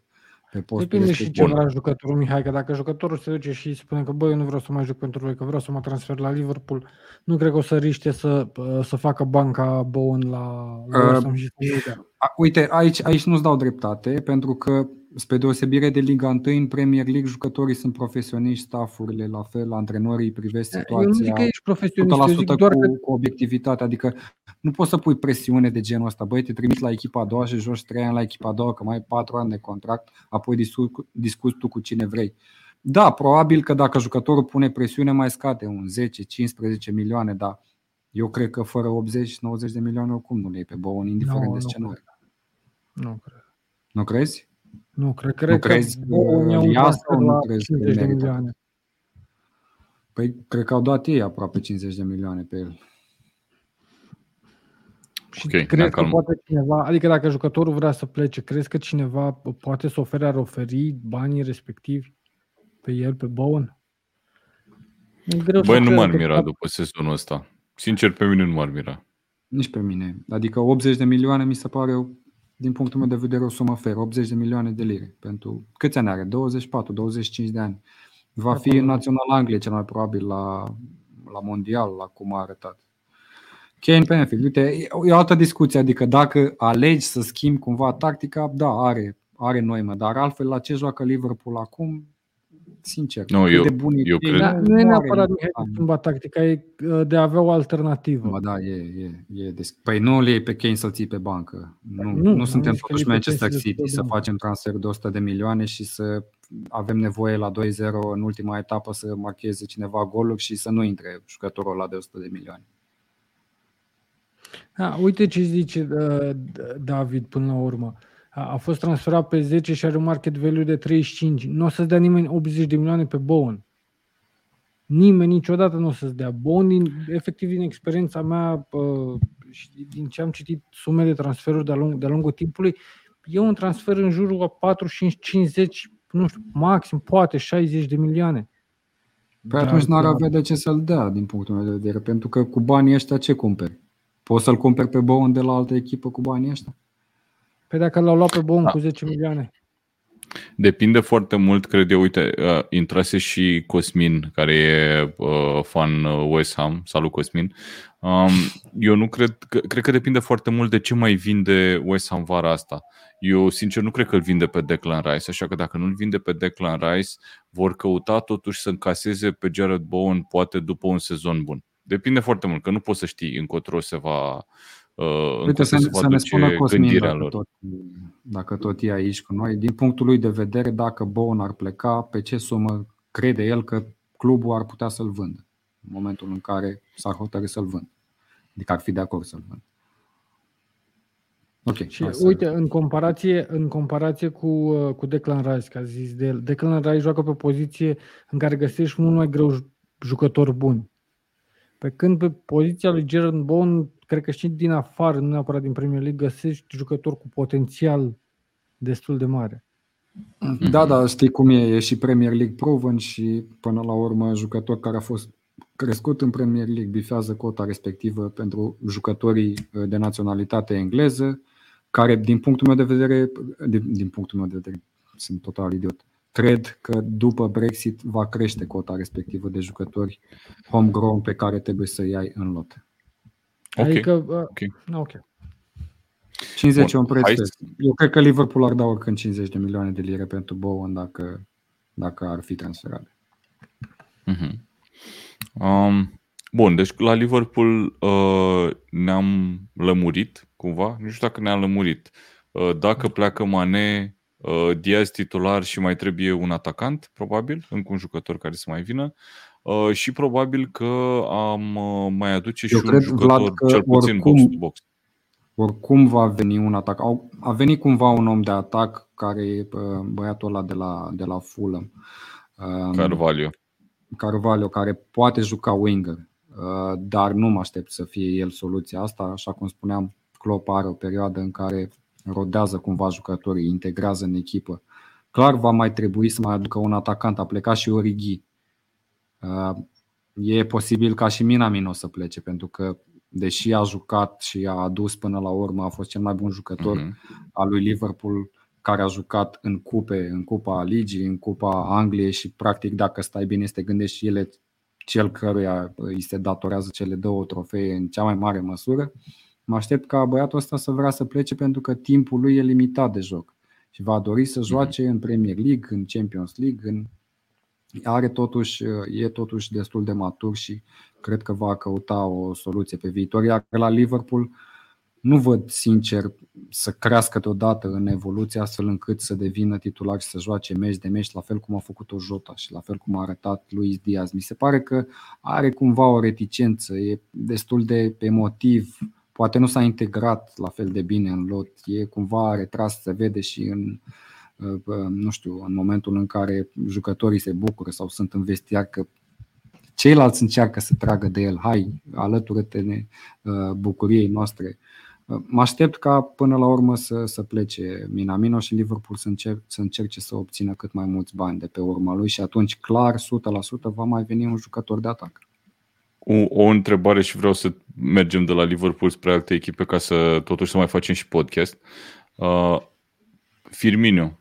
pe postul Depinde și ce vrea jucătorul Mihai, că dacă jucătorul se duce și spune că băi, eu nu vreau să mai joc pentru voi, că vreau să mă transfer la Liverpool, nu cred că o să riște să, să facă banca Bowen la West Ham uh, și să Uite, aici, aici nu-ți dau dreptate, pentru că spre deosebire de Liga 1, în Premier League jucătorii sunt profesioniști, staffurile la fel, antrenorii privesc situația. Eu nu zic că ești profesionist, eu zic doar cu, că... cu obiectivitate, adică nu poți să pui presiune de genul ăsta, băi, te trimiți la echipa a doua și joci trei ani la echipa a doua, că mai ai patru ani de contract, apoi discuți, discuți tu cu cine vrei. Da, probabil că dacă jucătorul pune presiune mai scade un 10-15 milioane, dar eu cred că fără 80-90 de milioane oricum nu le iei pe Bowen, indiferent no, de scenariu. Nu cred. Nu crezi? Nu, cred, cred nu că crezi ia sau nu crezi 50 de milioane. Păi cred că au dat ei aproape 50 de milioane pe el. Și okay, crezi că poate cineva, adică dacă jucătorul vrea să plece, crezi că cineva poate să ofere, ar oferi banii respectivi pe el, pe Bowen? Băi, nu m-ar mira după sezonul ăsta. Sincer, pe mine nu m-ar mira. Nici pe mine. Adică 80 de milioane mi se pare din punctul meu de vedere, o sumă fer, 80 de milioane de lire. Pentru câți ani are? 24, 25 de ani. Va fi în Național Anglie cel mai probabil la, la mondial, la cum a arătat. Kane Penfield, uite, e o altă discuție, adică dacă alegi să schimbi cumva tactica, da, are, are noimă, dar altfel la ce joacă Liverpool acum, sincer. Nu, eu, de bun eu cred... Da, nu e neapărat de schimba tactica, e uh, de a avea o alternativă. Mă, da, e, e, e des... Păi nu le iei pe Kane să-l ții pe bancă. Nu, nu, nu suntem totuși Manchester City să facem transfer de 100 de milioane și să avem nevoie la 2-0 în ultima etapă să marcheze cineva goluri și să nu intre jucătorul ăla de 100 de milioane. Da, uite ce zice uh, David până la urmă. Uh, a fost transferat pe 10 și are un market value de 35. Nu o să-ți dea nimeni 80 de milioane pe Bowen. Nimeni niciodată nu o să-ți dea. Bowen, din, efectiv, din experiența mea și din ce am citit sume de transferuri de-a, lung, de lungul timpului, e un transfer în jurul a 45, 50, nu știu, maxim, poate 60 de milioane. Păi atunci n-ar avea de ce să-l dea, din punctul meu de vedere, pentru că cu banii ăștia ce cumperi? Poți să-l cumperi pe Bowen de la altă echipă cu banii ăștia? Păi dacă l-au luat pe Bon da. cu 10 milioane. Depinde foarte mult, cred eu, uite, uh, intrase și Cosmin, care e uh, fan uh, West Ham. Salut, Cosmin. Um, eu nu cred, că, cred că depinde foarte mult de ce mai vinde West Ham vara asta. Eu, sincer, nu cred că îl vinde pe Declan Rice, așa că dacă nu-l vinde pe Declan Rice, vor căuta totuși să încaseze pe Jared Bowen, poate după un sezon bun. Depinde foarte mult, că nu poți să știi încotro se va, uh, Uite, să, să ne spună Cosmin dacă lor. tot, dacă tot e aici cu noi, din punctul lui de vedere, dacă Bowen ar pleca, pe ce sumă crede el că clubul ar putea să-l vândă în momentul în care s-ar hotărâ să-l vândă. Adică ar fi de acord să-l vândă. Okay, și uite, în comparație, în comparație cu, uh, cu Declan Rice, că a zis de el, Declan Rice joacă pe poziție în care găsești mult mai greu jucători buni. Pe când pe poziția lui Gerard Bowen cred că și din afară, nu neapărat din Premier League, găsești jucători cu potențial destul de mare. Da, da, știi cum e, e și Premier League proven și până la urmă jucător care a fost crescut în Premier League bifează cota respectivă pentru jucătorii uh, de naționalitate engleză, care din punctul meu de vedere, din, din punctul meu de vedere, sunt total idiot, cred că după Brexit va crește cota respectivă de jucători homegrown pe care trebuie să iei în lot. Okay. Adică, uh, okay. ok. 50 Bun. e un preț. Hai... Eu cred că Liverpool ar da oricând 50 de milioane de lire pentru Bowen dacă, dacă ar fi transferat. Uh-huh. Um, bun, deci la Liverpool uh, ne-am lămurit cumva. Nu știu dacă ne-am lămurit. Uh, dacă pleacă Mane, uh, Diaz titular și mai trebuie un atacant, probabil, încă un jucător care să mai vină. Uh, și probabil că am uh, mai aduce și Eu un cred, jucător Vlad, că cel puțin oricum, box box. Oricum va veni un atac. A venit cumva un om de atac care e uh, băiatul ăla de la, de la Fulham. Um, Carvalho. Carvalho, care poate juca winger, dar nu mă aștept să fie el soluția asta. Așa cum spuneam, Klopp are o perioadă în care rodează cumva jucătorii, integrează în echipă. Clar va mai trebui să mai aducă un atacant. A plecat și Origi E posibil ca și Minamino să plece, pentru că deși a jucat și a adus până la urmă, a fost cel mai bun jucător uh-huh. al lui Liverpool, care a jucat în cupe, în Cupa Ligii, în Cupa Angliei și practic dacă stai bine să te gândești și ele cel căruia îi se datorează cele două trofee în cea mai mare măsură, mă aștept ca băiatul ăsta să vrea să plece pentru că timpul lui e limitat de joc și va dori să mhm. joace în Premier League, în Champions League, în are totuși, e totuși destul de matur și cred că va căuta o soluție pe viitor. Iar la Liverpool nu văd sincer să crească deodată în evoluție astfel încât să devină titular și să joace meci de meci la fel cum a făcut-o Jota și la fel cum a arătat Luis Diaz. Mi se pare că are cumva o reticență, e destul de emotiv, poate nu s-a integrat la fel de bine în lot, e cumva retras, se vede și în, nu știu, în momentul în care jucătorii se bucură sau sunt în vestiar că ceilalți încearcă să tragă de el, hai, alătură-te uh, bucuriei noastre. Uh, mă aștept ca până la urmă să, să plece Minamino și Liverpool să, încerc, să încerce să obțină cât mai mulți bani de pe urma lui și atunci clar 100% va mai veni un jucător de atac. O, o întrebare și vreau să mergem de la Liverpool spre alte echipe ca să totuși să mai facem și podcast. Uh, Firmino,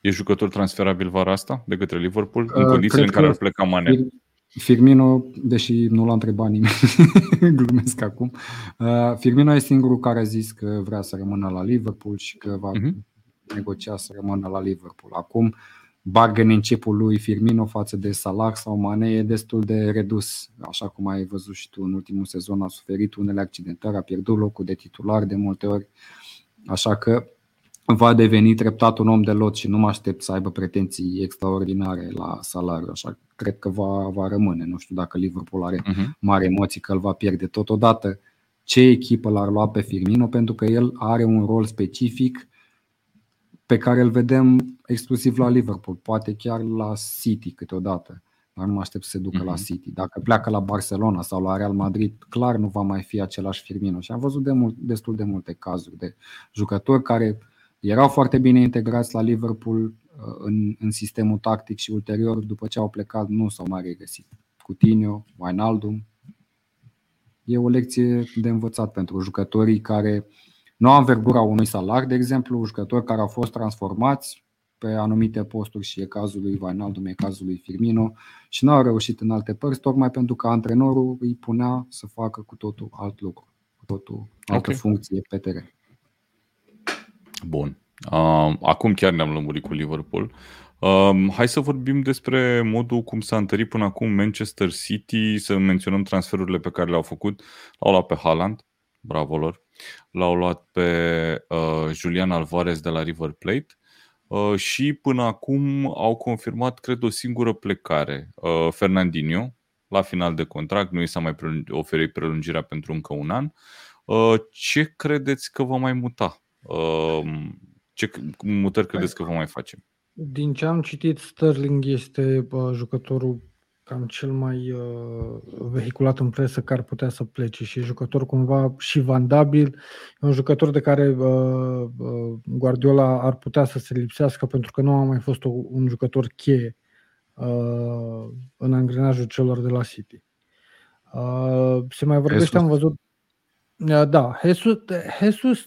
E jucător transferabil vara asta de către Liverpool, în uh, condițiile în care ar pleca Mane? Firmino, deși nu l-a întrebat nimeni, glumesc acum, uh, Firmino e singurul care a zis că vrea să rămână la Liverpool și că va uh-huh. negocia să rămână la Liverpool. Acum, bagă în începul lui Firmino față de Salah sau Mane e destul de redus. Așa cum ai văzut și tu în ultimul sezon, a suferit unele accidentări, a pierdut locul de titular de multe ori. Așa că va deveni treptat un om de lot și nu mă aștept să aibă pretenții extraordinare la salariu, așa cred că va, va rămâne. Nu știu dacă Liverpool are uh-huh. mari emoții că îl va pierde totodată. Ce echipă l-ar lua pe Firmino? Pentru că el are un rol specific pe care îl vedem exclusiv la Liverpool, poate chiar la City câteodată, dar nu mă aștept să se ducă uh-huh. la mhm. City. Dacă pleacă la Barcelona sau la Real Madrid, clar nu va mai fi același Firmino. Și am văzut de mult, destul de multe cazuri de jucători care erau foarte bine integrați la Liverpool uh, în, în sistemul tactic și ulterior, după ce au plecat, nu s-au mai regăsit. Coutinho, Wijnaldum. E o lecție de învățat pentru jucătorii care nu au învergura unui salar, de exemplu, jucători care au fost transformați pe anumite posturi și e cazul lui Wijnaldum, e cazul lui Firmino și nu au reușit în alte părți, tocmai pentru că antrenorul îi punea să facă cu totul alt lucru, cu totul altă okay. funcție pe teren. Bun. Uh, acum chiar ne-am lămurit cu Liverpool. Uh, hai să vorbim despre modul cum s-a întărit până acum Manchester City, să menționăm transferurile pe care le-au făcut. L-au luat pe Haaland, bravo lor. L-au luat pe uh, Julian Alvarez de la River Plate uh, și până acum au confirmat, cred, o singură plecare. Uh, Fernandinho, la final de contract, nu i s-a mai oferit prelungirea pentru încă un an. Uh, ce credeți că va mai muta Ehm, ce mutări credeți că vom mai face? Din ce am citit, Sterling este uh, jucătorul cam cel mai uh, vehiculat în presă care ar putea să plece și e jucător cumva și vandabil, e un jucător de care uh, uh, Guardiola ar putea să se lipsească pentru că nu a mai fost o, un jucător cheie uh, în angrenajul celor de la City. Uh, se mai vorbește, Jesus. am văzut uh, da, Jesus, Jesus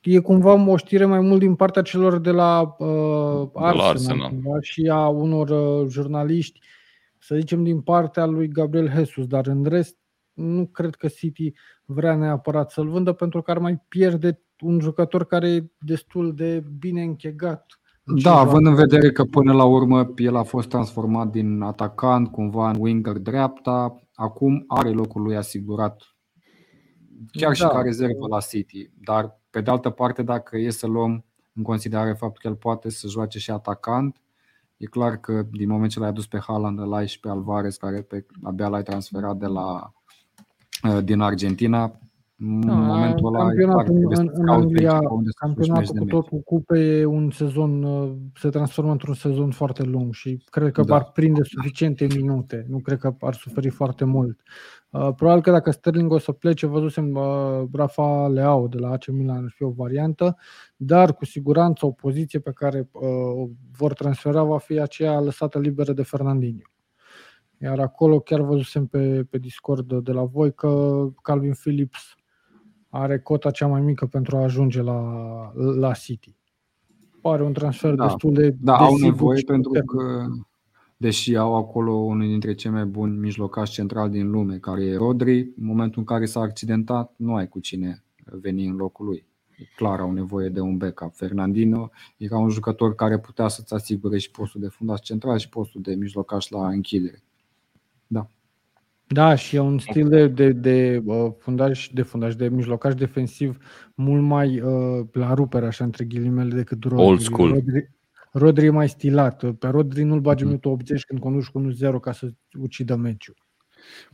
e cumva o știre mai mult din partea celor de la uh, Arsenal, de la Arsenal. și a unor uh, jurnaliști, să zicem din partea lui Gabriel Jesus, dar în rest nu cred că City vrea neapărat să-l vândă pentru că ar mai pierde un jucător care e destul de bine închegat. Da, având în vedere că până la urmă el a fost transformat din atacant cumva în winger dreapta, acum are locul lui asigurat chiar da. și ca rezervă la City, dar pe de altă parte, dacă e să luăm în considerare faptul că el poate să joace și atacant, e clar că din moment ce l-ai adus pe Haaland, îl ai și pe Alvarez, care pe, abia l-ai transferat de la, uh, din Argentina, în da, momentul ăla campionatul în, în, în Anglia, campionatul cu tot cu cupe e un sezon, uh, se transformă într-un sezon foarte lung și cred că da. ar prinde suficiente minute, nu cred că ar suferi foarte mult. Uh, probabil că dacă Sterling o să plece, văzusem uh, Rafa Leao de la AC Milan ar fi o variantă, dar cu siguranță o poziție pe care uh, vor transfera va fi aceea lăsată liberă de Fernandinho. Iar acolo chiar văzusem pe, pe Discord de la voi că Calvin Phillips are cota cea mai mică pentru a ajunge la, la City. Pare un transfer Da. destul de Da, de au sigur nevoie și pentru puternic. că, deși au acolo unul dintre cei mai buni mijlocași centrali din lume, care e Rodri, în momentul în care s-a accidentat, nu ai cu cine veni în locul lui. E clar au nevoie de un backup. Fernandino era un jucător care putea să-ți asigure și postul de fundaș central și postul de mijlocaș la închidere. Da, și e un stil de, de, de uh, fundaș, de fundaș, de mijlocaș defensiv mult mai uh, la rupere, așa, între ghilimele, decât Rodri. Old school. Rodri, Rodri e mai stilat. Pe Rodri nu-l bagi în Mhm. minutul 80 când conduci cu 1-0 ca să ucidă meciul.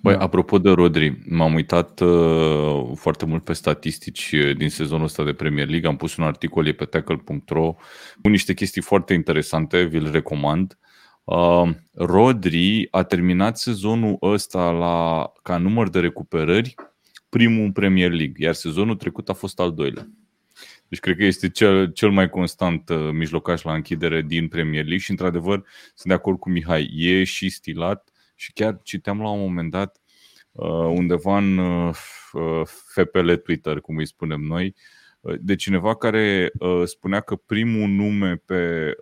Băi, Da. apropo de Rodri, m-am uitat uh, foarte mult pe statistici uh, din sezonul ăsta de Premier League. Am pus un articol e pe tackle.ro cu niște chestii foarte interesante, vi-l recomand. Uh, Rodri a terminat sezonul ăsta la, ca număr de recuperări primul în Premier League, iar sezonul trecut a fost al doilea. Deci cred că este cel, cel mai constant uh, mijlocaș la închidere din Premier League și într-adevăr sunt de acord cu Mihai, e și stilat și chiar citeam la un moment dat uh, undeva în uh, uh, FPL Twitter, cum îi spunem noi, uh, de cineva care uh, spunea că primul nume pe,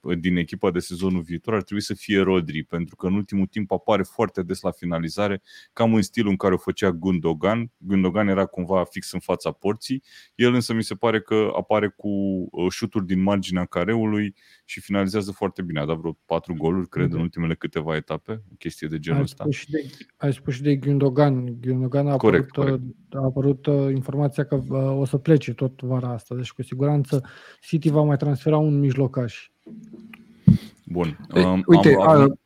uh, din echipa de sezonul viitor ar trebui să fie Rodri, pentru că în ultimul timp apare foarte des la finalizare, cam în stilul în care o făcea Gundogan. Gundogan era cumva fix în fața porții, el însă mi se pare că apare cu uh, șuturi din marginea careului și finalizează foarte bine. A dat vreo patru goluri, cred, în ultimele câteva etape, o chestie de genul Ai ăsta. spus, și de, ai spus și de Gundogan. Gundogan a Corect, apărut, a apărut uh, informația că uh, o să plece tot vara asta. Deci cu siguranță City va mai transfera un mijlocaș. Bun. Ei, Um, Uite, am, am, a-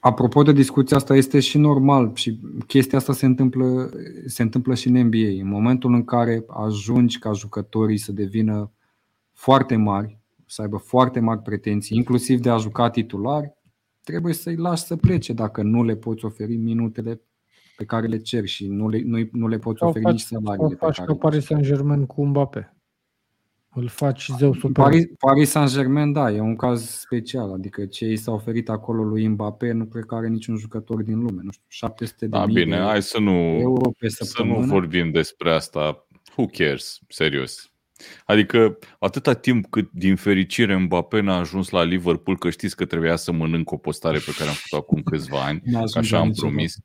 apropo de discuția asta, este și normal și chestia asta se întâmplă, se întâmplă și în NBA. În momentul în care ajungi ca jucătorii să devină foarte mari, să aibă foarte mari pretenții, inclusiv de a juca titular, trebuie să-i lași să plece dacă nu le poți oferi minutele pe care le ceri și nu le, nu, nu le poți Sau oferi faci, nici sau salariile pe faci care ca le Paris Saint-Germain cu Mbappé. Îl faci zeu super. Paris, Paris Saint-Germain, da, e un caz special. Adică ce i s-a oferit acolo lui Mbappé nu cred că are niciun jucător din lume. Nu știu, 700 de da, mii bine, de hai să nu, euro pe să săptămână. nu vorbim despre asta. Who cares? Serios. Adică atâta timp cât din fericire Mbappé n-a ajuns la Liverpool, că știți că trebuia să mănânc o postare pe care am făcut acum câțiva ani, N-ajungea așa am niciodată. promis.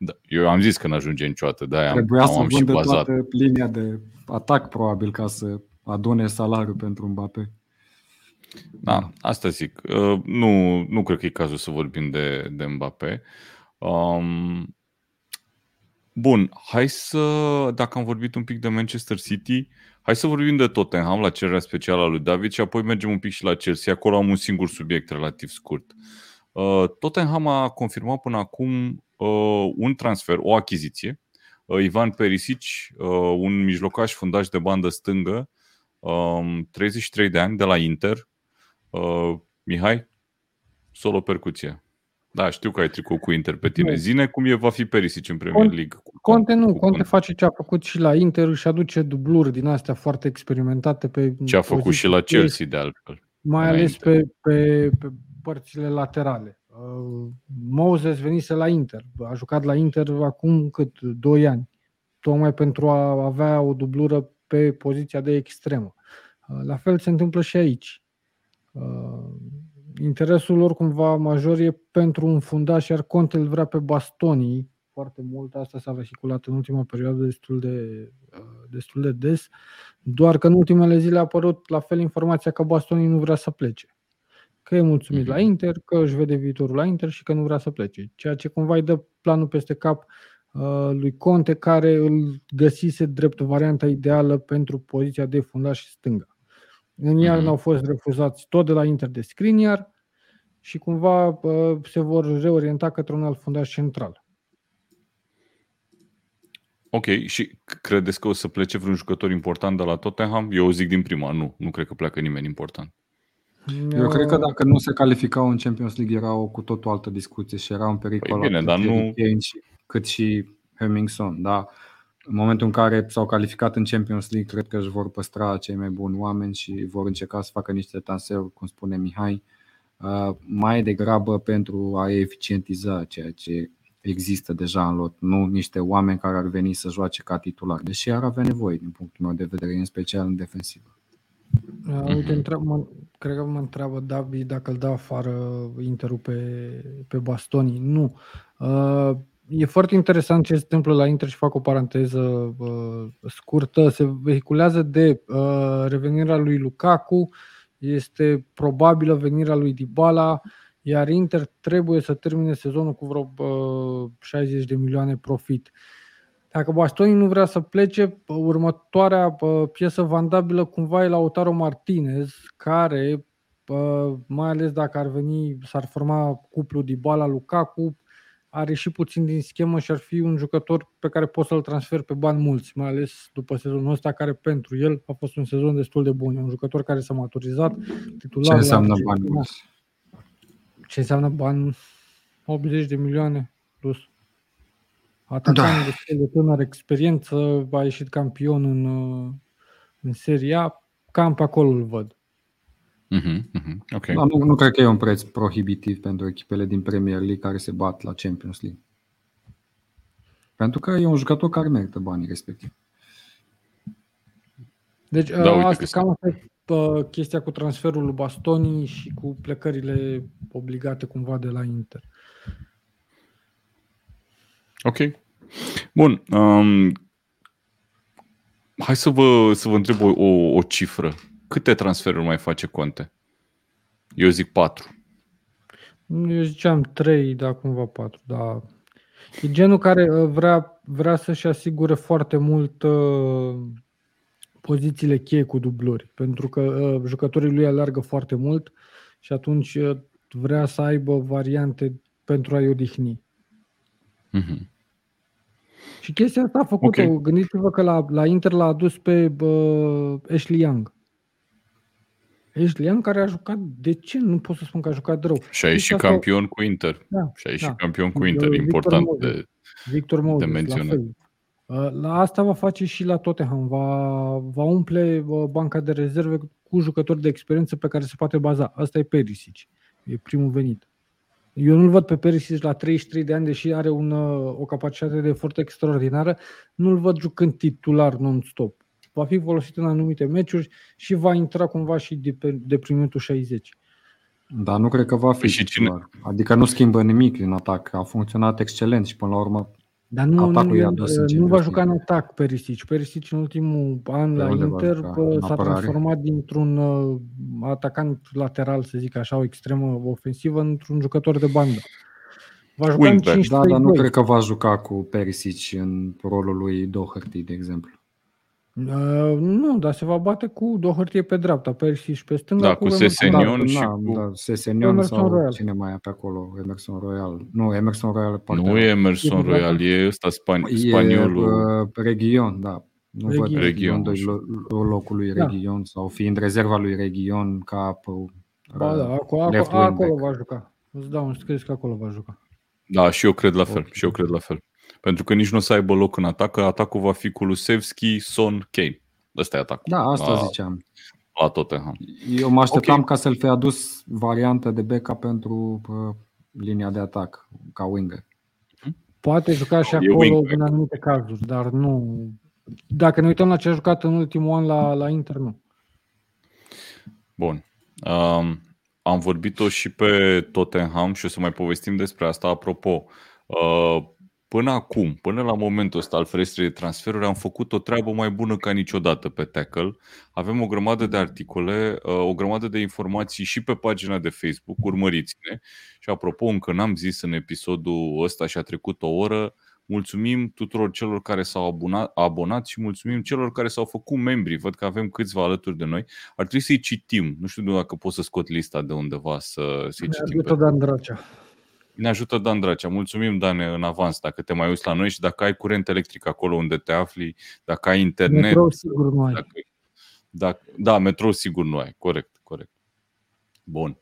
Da, eu am zis că n-ajunge niciodată, de-aia am, Trebuia am, să am și vândă bazat. toată linia de atac, probabil, ca să adune salariul pentru Mbappé. Da, asta zic. Uh, Nu, nu cred că e cazul să vorbim de, de Mbappé. Um, bun, hai să, dacă am vorbit un pic de Manchester City, hai să vorbim de Tottenham la cererea specială a lui David și apoi mergem un pic și la Chelsea. Acolo am un singur subiect relativ scurt. Uh, Tottenham a confirmat până acum uh, un transfer, o achiziție. Uh, Ivan Perisic, uh, un mijlocaș fundaș de bandă stângă, um, 33 de ani, de la Inter, Uh, Mihai, solo percuție. Da, știu că ai tricou cu Inter pe tine. Nu. Zine cum e va fi Perisic în Premier Con- League. Cu- Conte nu, cu- Conte face ce a făcut și la Inter, își aduce dubluri din astea foarte experimentate pe Ce a făcut și poziții la cheie, Chelsea de altfel. Mai ales înainte. pe, pe, pe părțile laterale. Uh, Moses venise la Inter, a jucat la Inter acum cât 2 ani, tocmai pentru a avea o dublură pe poziția de extremă. Uh, La fel se întâmplă și aici. Uh, Interesul lor cumva major e pentru un fundaș, iar Conte îl vrea pe Bastoni foarte mult. Asta s-a vehiculat în ultima perioadă destul de, uh, destul de des. Doar că în ultimele zile a apărut la fel informația că Bastoni nu vrea să plece. Că e mulțumit Mhm. la Inter, că își vede viitorul la Inter și că nu vrea să plece. Ceea ce cumva îi dă planul peste cap uh, lui Conte, care îl găsise drept varianta ideală pentru poziția de fundaș stânga. În iarnă Mhm. au fost refuzați tot de la Inter de Skriniar și cumva uh, se vor reorienta către un alt fundaș central. Ok, și credeți că o să plece vreun jucător important de la Tottenham? Eu o zic din prima, nu. Nu cred că pleacă nimeni important. Eu cred că Uh, dacă nu se calificau în Champions League era o cu totul altă discuție și era un pericol Păi bine, atât dar nu- Harry Kane și- cât și Hemmingson. Da? În momentul în care s-au calificat în Champions League, cred că își vor păstra cei mai buni oameni și vor încerca să facă niște transferuri, cum spune Mihai. uh, mai degrabă pentru a eficientiza ceea ce există deja în lot, nu niște oameni care ar veni să joace ca titular, deși ar avea nevoie din punctul meu de vedere, în special în defensivă. Uh, uite, întreb, mă, cred că mă întreabă David dacă îl dă afară Interul pe, pe Bastoni. Nu. Uh, e foarte interesant ce se întâmplă la Inter și fac o paranteză uh, scurtă. Se vehiculează de uh, revenirea lui Lukaku, este probabilă venirea lui Dybala, iar Inter trebuie să termine sezonul cu vreo uh, 60 de milioane profit. Dacă Bastoni nu vrea să plece, următoarea piesă vandabilă cumva e la Otaro Martinez, care, mai ales dacă ar veni, s-ar forma cuplul Dybala Lukaku, are și puțin din schemă și ar fi un jucător pe care poți să-l transfer pe bani mulți, mai ales după sezonul ăsta, care pentru el a fost un sezon destul de bun. E un jucător care s-a maturizat, titular. Ce înseamnă bani mulți? Ce înseamnă bani? 80 de milioane plus. Atacanul da. de, de tânăr experiență, a ieșit campion în, în Serie A, cam pe acolo îl văd. Mm-hmm, mm-hmm. Okay. Da, nu, nu cred că e un preț prohibitiv pentru echipele din Premier League care se bat la Champions League. Pentru că e un jucător care merită banii respectiv. Deci da, uite asta, cam asta e chestia cu transferul lui Bastoni și cu plecările obligate cumva de la Inter. Ok. Bun. Um, hai să vă, să vă întreb o, o, o cifră. Câte transferuri mai face Conte? Eu zic patru. Eu ziceam trei, dar cumva patru. Da. E genul care uh, vrea, vrea să-și asigure foarte mult uh, pozițiile cheie cu dubluri, pentru că uh, jucătorii lui alergă foarte mult și atunci uh, vrea să aibă variante pentru a-i odihni. Mm-hmm. Și chestia asta a făcut-o. Okay. Gândiți-vă că la, la Inter l-a adus pe uh, Ashley Young. Ashley Young care a jucat, de ce nu pot să spun că a jucat rău? Și a ieșit campion cu Inter. Da, și a ieșit da. campion cu Inter, Victor important Moses. de, Victor Moses, de menționat. La, uh, la asta va face și la Tottenham. Va, va umple uh, banca de rezerve cu jucători de experiență pe care se poate baza. Asta e Perisic. E primul venit. Eu nu-l văd pe Perisic la 33 de ani, deși are un, o capacitate de efort extraordinară, nu-l văd jucând titular non-stop. Va fi folosit în anumite meciuri și va intra cumva și de, de primitul 60. Dar nu cred că va fi păi și cine... Adică nu schimbă nimic în atac. A funcționat excelent și până la urmă dar nu, nu, nu, nu va juca în atac Perisic. Perisic în ultimul an la Inter s-a transformat dintr-un uh, atacant lateral, să zic așa, o extremă ofensivă, într-un jucător de bandă. Va juca în 5 Da, dar nu cred că va juca cu Perisic în rolul lui Doherty, de exemplu. Uh, nu, dar se va bate cu Doherty pe dreapta, Perisic pe stânga. Da, cu, cu Sesenion și da, cu... Da, Sesenion sau Royal. cine mai e pe acolo, Emerson Royal. Nu, Emerson Royal Nu e Emerson Royal, e ăsta span- spaniolul. E uh, Region, da. Nu Region. văd Region locul lui da. Region sau fiind rezerva lui Region ca ba, da, acolo, acolo, acolo va juca. Îți dau un scris că acolo va juca. Da, și eu cred la fel. Okay. Și eu cred la fel. Pentru că nici nu o să aibă loc în atac, că atacul va fi cu Lusevski, Son, Kane. Ăsta e atacul. Da, asta la, ziceam. La Tottenham. Eu mă așteptam okay. ca să-l fi adus variantă de backup pentru uh, linia de atac, ca winger. Poate juca și acolo în anumite cazuri, dar nu. Dacă ne uităm la ce a jucat în ultimul an la, la Inter, nu. Bun. Um, am vorbit-o și pe Tottenham și o să mai povestim despre asta. Apropo, uh, Până acum, până la momentul ăsta al ferestrei de transferuri, am făcut o treabă mai bună ca niciodată pe Tackle. Avem o grămadă de articole, uh, o grămadă de informații și pe pagina de Facebook, urmăriți-ne. Și apropo, încă n-am zis în episodul ăsta și a trecut o oră, mulțumim tuturor celor care s-au abonat, abonat și mulțumim celor care s-au făcut membri. Văd că avem câțiva alături de noi. Ar trebui să-i citim. Nu știu dacă pot să scot lista de undeva să, să-i citim. Pe... Dan Dracea. Ne ajută Dan Dracea. Mulțumim, Dan, în avans dacă te mai uiți la noi și dacă ai curent electric acolo unde te afli, dacă ai internet. Metrou sigur nu ai. Dacă, dacă, da, metrou sigur nu ai. Corect, corect. Bun.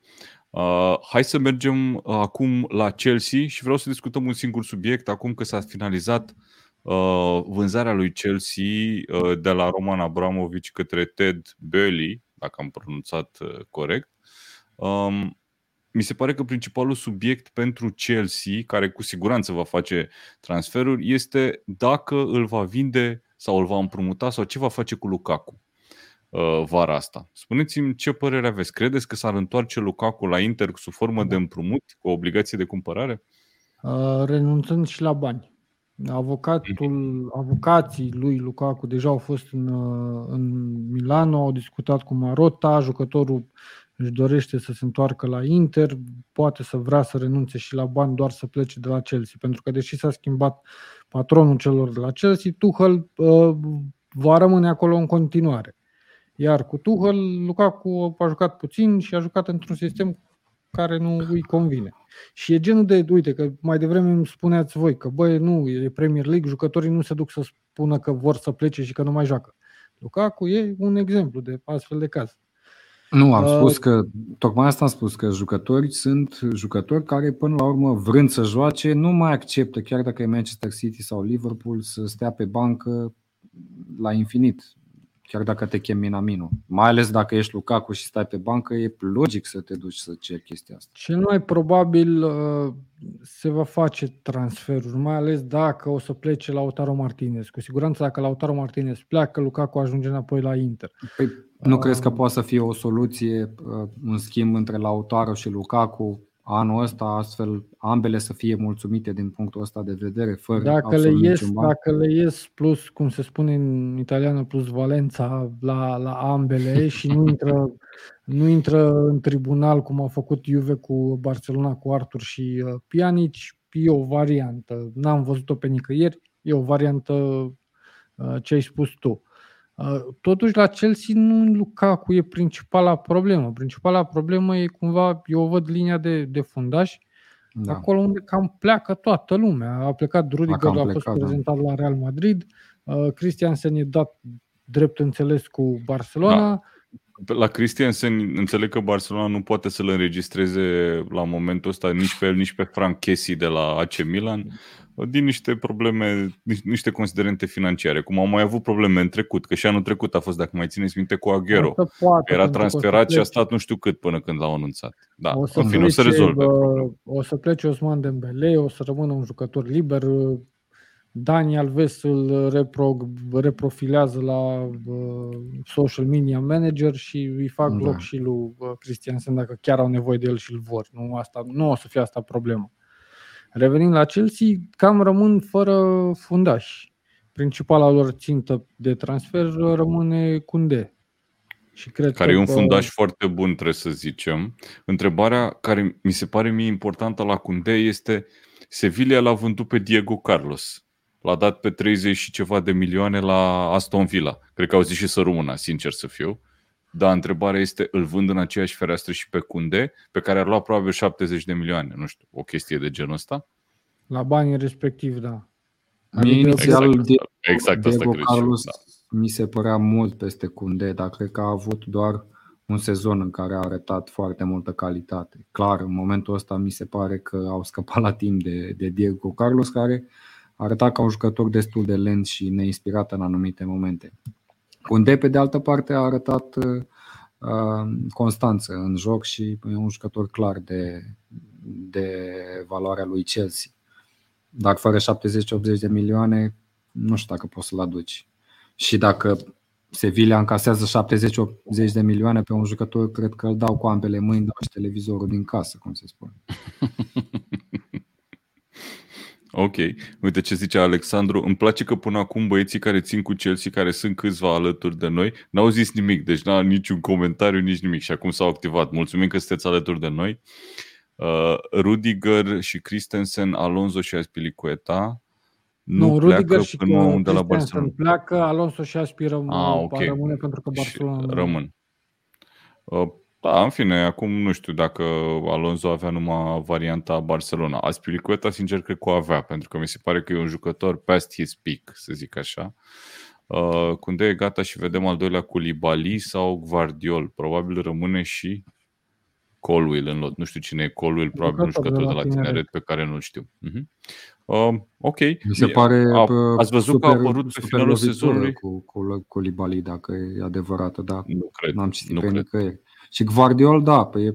Uh, hai să mergem uh, acum la Chelsea și vreau să discutăm un singur subiect acum că s-a finalizat uh, vânzarea lui Chelsea uh, de la Roman Abramovici către Ted Bailey, dacă am pronunțat uh, corect. Um, mi se pare că principalul subiect pentru Chelsea, care cu siguranță va face transferuri, este dacă îl va vinde sau îl va împrumuta sau ce va face cu Lukaku uh, vara asta. Spuneți-mi ce părere aveți. Credeți că s-ar întoarce Lukaku la Inter sub formă de împrumut, cu obligație de cumpărare? Uh, renunțând și la bani. Avocatul, avocații lui Lukaku deja au fost în, uh, în Milano, au discutat cu Marotta, jucătorul își dorește să se întoarcă la Inter, poate să vrea să renunțe și la bani doar să plece de la Chelsea, pentru că deși s-a schimbat patronul celor de la Chelsea, Tuchel uh, va rămâne acolo în continuare. Iar cu Tuchel, Lukaku a jucat puțin și a jucat într-un sistem care nu îi convine. Și e genul de, uite, că mai devreme îmi spuneați voi că, băi, nu, e Premier League, jucătorii nu se duc să spună că vor să plece și că nu mai joacă. Lukaku e un exemplu de astfel de caz. Nu, am uh, spus că, tocmai asta am spus, că jucători sunt jucători care până la urmă, vrând să joace, nu mai acceptă, chiar dacă e Manchester City sau Liverpool, să stea pe bancă la infinit chiar dacă te chem Minamino. Mai ales dacă ești Lukaku și stai pe bancă, e logic să te duci să ceri chestia asta. Cel mai probabil uh, se va face transferul, mai ales dacă o să plece la Lautaro Martinez. Cu siguranță dacă Lautaro Martinez pleacă, Lukaku ajunge înapoi la Inter. Păi, nu uh, crezi că poate să fie o soluție, uh, un schimb între Lautaro și Lukaku, anul ăsta, astfel ambele să fie mulțumite din punctul ăsta de vedere, fără dacă le ies, Dacă le ies plus, cum se spune în italiană, plus Valența la, la ambele și nu intră, nu intră în tribunal cum a făcut Juve cu Barcelona, cu Artur și uh, Pjanic, e o variantă. N-am văzut-o pe nicăieri, e o variantă uh, ce ai spus tu. Uh, totuși, la Chelsea nu Lukaku e principala problemă. Principala problemă e cumva, eu văd linia de, de fundaș, da. acolo unde cam pleacă toată lumea. A plecat Rudiger, a, a fost da. prezentat la Real Madrid, uh, Christiansen e dat drept înțeles cu Barcelona. Da. La Christiansen înțeleg că Barcelona nu poate să-l înregistreze la momentul ăsta nici pe el, nici pe Frank Kessie de la AC Milan din niște probleme, niște considerente financiare, cum au mai avut probleme în trecut, că și anul trecut a fost, dacă mai țineți minte, cu Aguero. Poate, Era transferat și a stat nu știu cât până când l-au anunțat. Da, o să, în fine, plece, o să rezolve. O să plece Osman Dembele, o să rămână un jucător liber. Dani Alves îl repro, reprofilează la uh, social media manager și îi fac da. loc și lui uh, Cristiansen dacă chiar au nevoie de el și îl vor. Nu, asta, nu o să fie asta problema. Revenind la Chelsea, cam rămân fără fundași. Principala lor țintă de transfer rămâne Kunde. Și cred care că e un fundaș foarte bun, trebuie să zicem. Întrebarea care mi se pare mie importantă la Kunde este Sevilla l-a vândut pe Diego Carlos. L-a dat pe 30 și ceva de milioane la Aston Villa. Cred că au zis și să rămână, sincer să fiu. Dar întrebarea este, îl vând în aceeași fereastră și pe Cunde, pe care ar lua probabil 70 de milioane, nu știu, o chestie de genul ăsta? La banii respectiv, da. Adică inițial, exact, de, exact asta Diego Carlos da. mi se părea mult peste Cunde, dar cred că a avut doar un sezon în care a arătat foarte multă calitate. Clar, în momentul ăsta mi se pare că au scăpat la timp de, de Diego Carlos, care arăta ca un jucător destul de lent și neinspirat în anumite momente. Unde, pe de altă parte, a arătat uh, constanță în joc și e un jucător clar de, de valoarea lui Chelsea. Dar fără 70-80 de milioane, nu știu dacă poți să-l aduci. Și dacă Sevilla încasează 70-80 de milioane pe un jucător, cred că îl dau cu ambele mâini, dau și televizorul din casă, cum se spune. Ok. Uite ce zice Alexandru. Îmi place că până acum băieții care țin cu Chelsea, care sunt câțiva alături de noi, n-au zis nimic, deci n-au niciun comentariu, nici nimic și acum s-au activat. Mulțumim că sunteți alături de noi. Uh, Rudiger și Christensen, Alonso și Aspilicueta nu, nu pleacă Rudiger și până unde la Barcelona. pleacă, Alonso și Aspiră ah, okay. rămâne pentru că Barcelona... Și rămân. Uh, da, în fine, acum nu știu dacă Alonso avea numai varianta Barcelona. Aspilicueta, sincer, cred că o avea, pentru că mi se pare că e un jucător past his peak, să zic așa. Uh, când e gata și vedem al doilea cu Libali sau Guardiol, probabil rămâne și Colwill în lot. Nu știu cine e Colwill, probabil un jucător de la tineret pe care nu-l știu. Uh-huh. Uh, ok. Mi se pare a, ați văzut super, că a apărut pe finalul sezonului cu, cu, cu Libali, dacă e adevărată, da. Nu cred. N-am citit nu pe cred. nicăieri. Și Guardiol, da, pe e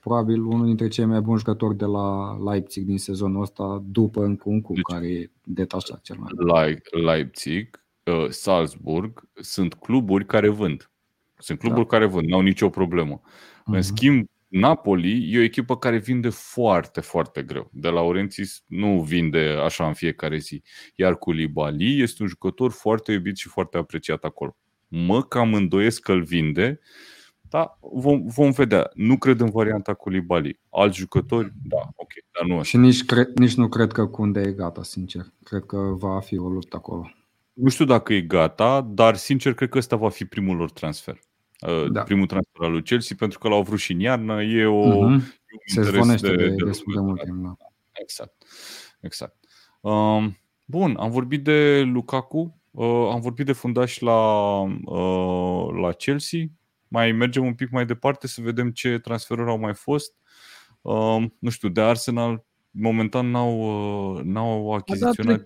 probabil unul dintre cei mai buni jucători de la Leipzig din sezonul ăsta, după Nkunku, deci, care e detașat cel mai mult. Leipzig, uh, Salzburg sunt cluburi care vând. Sunt cluburi da. care vând, n-au nicio problemă. Uh-huh. În mhm. schimb, Napoli e o echipă care vinde foarte, foarte greu. De la Laurentis nu vinde așa în fiecare zi. Iar Koulibaly este un jucător foarte iubit și foarte apreciat acolo. Mă cam îndoiesc că îl vinde, dar vom, vom vedea. Nu cred în varianta Koulibaly. Alți jucători, da, ok, dar nu Și nici, cre- nici nu cred că Kunde e gata, sincer. Cred că va fi o luptă acolo. Nu știu dacă e gata, dar sincer cred că ăsta va fi primul lor transfer. Uh, da. primul transfer al lui Chelsea, pentru că l-au vrut și în iarnă. E o. Uh-huh. Se zvonește de, de, de destul de mult timp. Da. Exact. exact. Um, bun, am vorbit de Lukaku, uh, am vorbit de fundaș la, uh, la Chelsea. Mai mergem un pic mai departe să vedem ce transferuri au mai fost. Uh, nu știu, de Arsenal momentan n-au, uh, n-au achiziționat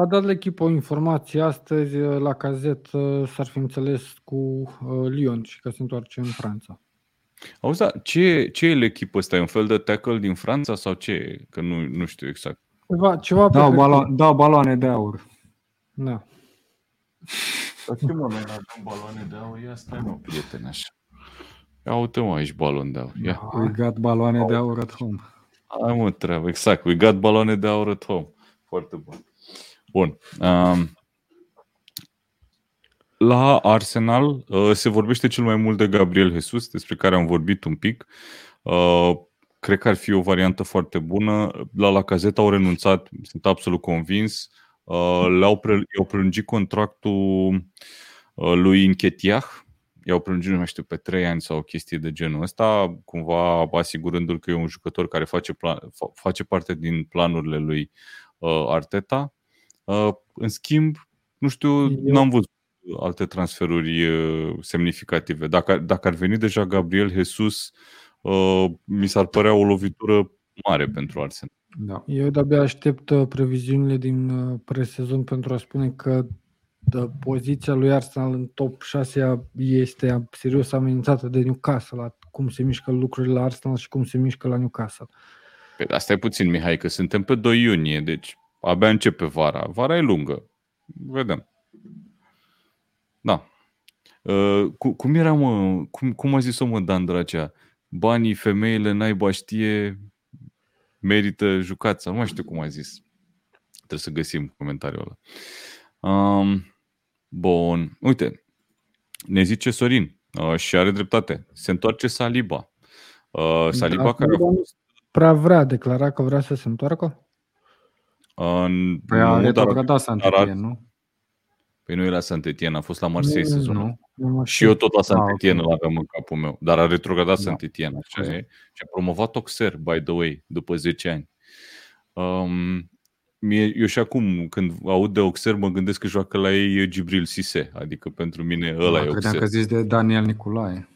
a dat echipă o informație astăzi uh, la cazet uh, s-ar fi înțeles cu uh, Lyon și că se întoarce în Franța. Auzi, da, ce, ce e echipă ăsta? E un fel de tackle din Franța sau ce e? Că nu, nu știu exact. Ceva, ceva da, balo- da, baloane de aur. Da. Dar ce mă, noi avem baloane de aur? Ia stai mă, prietene, așa. Ia uite mă aici balon de aur. Ia. We got baloane de aur at home. Hai mă, treabă, exact. We got baloane de aur at home. Foarte bun. Bun. Um, la Arsenal uh, se vorbește cel mai mult de Gabriel Jesus, despre care am vorbit un pic. Uh, cred că ar fi o variantă foarte bună. La la cazeta au renunțat, sunt absolut convins. Uh, le-au pre- i-au prelungit contractul uh, lui Inchetiah, i-au prelungit, nu mai știu, pe 3 ani sau o chestie de genul ăsta, cumva asigurându-l că e un jucător care face, plan- face parte din planurile lui uh, Arteta. Uh, în schimb, nu știu, Eu... n-am văzut alte transferuri uh, semnificative. Dacă, dacă ar veni deja Gabriel Jesus, uh, mi s-ar părea o lovitură mare pentru Arsenal. Da. Eu de-abia aștept previziunile din presezon pentru a spune că de poziția lui Arsenal în top 6 este serios amenințată de Newcastle, la cum se mișcă lucrurile la Arsenal și cum se mișcă la Newcastle. Păi asta e puțin, Mihai, că suntem pe 2 iunie, deci Abia începe vara. Vara e lungă. Vedem. Da. Uh, cum era, mă? Cum, cum a zis-o, mă, Dan Dracea? Banii, femeile, naiba știe, merită jucața. Nu mai știu cum a zis. Trebuie să găsim comentariul ăla. Um, bun. Uite, ne zice Sorin uh, și are dreptate. Se întoarce Saliba. Uh, Saliba da, care a fost... Prea vrea, declara că vrea să se întoarcă? În, păi a retrogradat saint nu? Păi nu era saint a fost la Marseille sezonul. Nu, și eu tot la saint Etienne ah, okay. l-aveam în capul meu. Dar a retrogradat da. saint Etienne, așa e. Și a promovat Oxer, by the way, după 10 ani. Um, mie, eu și acum, când aud de Oxer, mă gândesc că joacă la ei Gibril Sise. Adică pentru mine ăla da, e Oxer. Credeam că zici de Daniel Nicolae.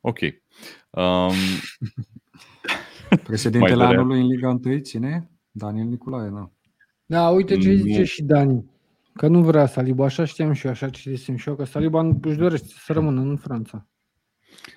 Ok. Um, Președintele anului în Liga 1, cine Daniel Nicolae, da. Da, uite ce zice și Dani. Că nu vrea Saliba, așa știam și eu, așa citisem și eu, că Saliba nu își dorește să rămână în Franța.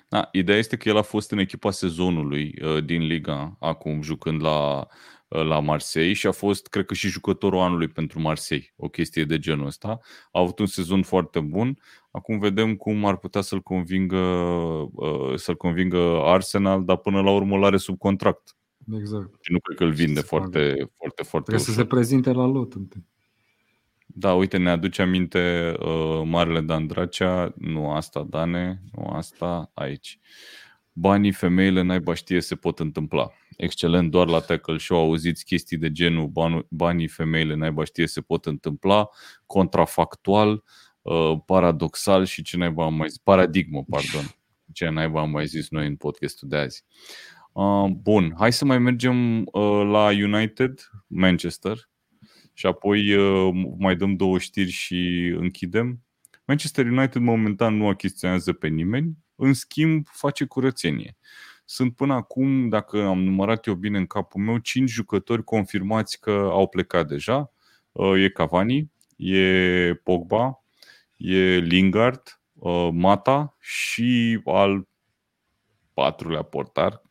Da, ideea este că el a fost în echipa sezonului uh, din Liga, acum jucând la, uh, la Marseille și a fost, cred că și jucătorul anului pentru Marseille, o chestie de genul ăsta. A avut un sezon foarte bun. Acum vedem cum ar putea să-l convingă, uh, să-l convingă Arsenal, dar până la urmă l-are sub contract. Exact. Și nu cred că îl vinde foarte, foarte, foarte, foarte Trebuie ușor. să se prezinte la lot întâi. Da, uite, ne aduce aminte uh, Marele Dan Dracea, nu asta, Dane, nu asta, aici. Banii, femeile, naiba știe, se pot întâmpla. Excelent, doar la tackle show auziți chestii de genul banii, femeile, naiba știe, se pot întâmpla, contrafactual, uh, paradoxal și ce naiba am mai zis, paradigmă, pardon, ce naiba am mai zis noi în podcastul de azi. Uh, bun, hai să mai mergem uh, la United, Manchester, și apoi uh, mai dăm două știri și închidem. Manchester United momentan nu achiziționează pe nimeni, în schimb face curățenie. Sunt până acum, dacă am numărat eu bine în capul meu, 5 jucători confirmați că au plecat deja. Uh, e Cavani, e Pogba, e Lingard, uh, Mata și al patrulea portar,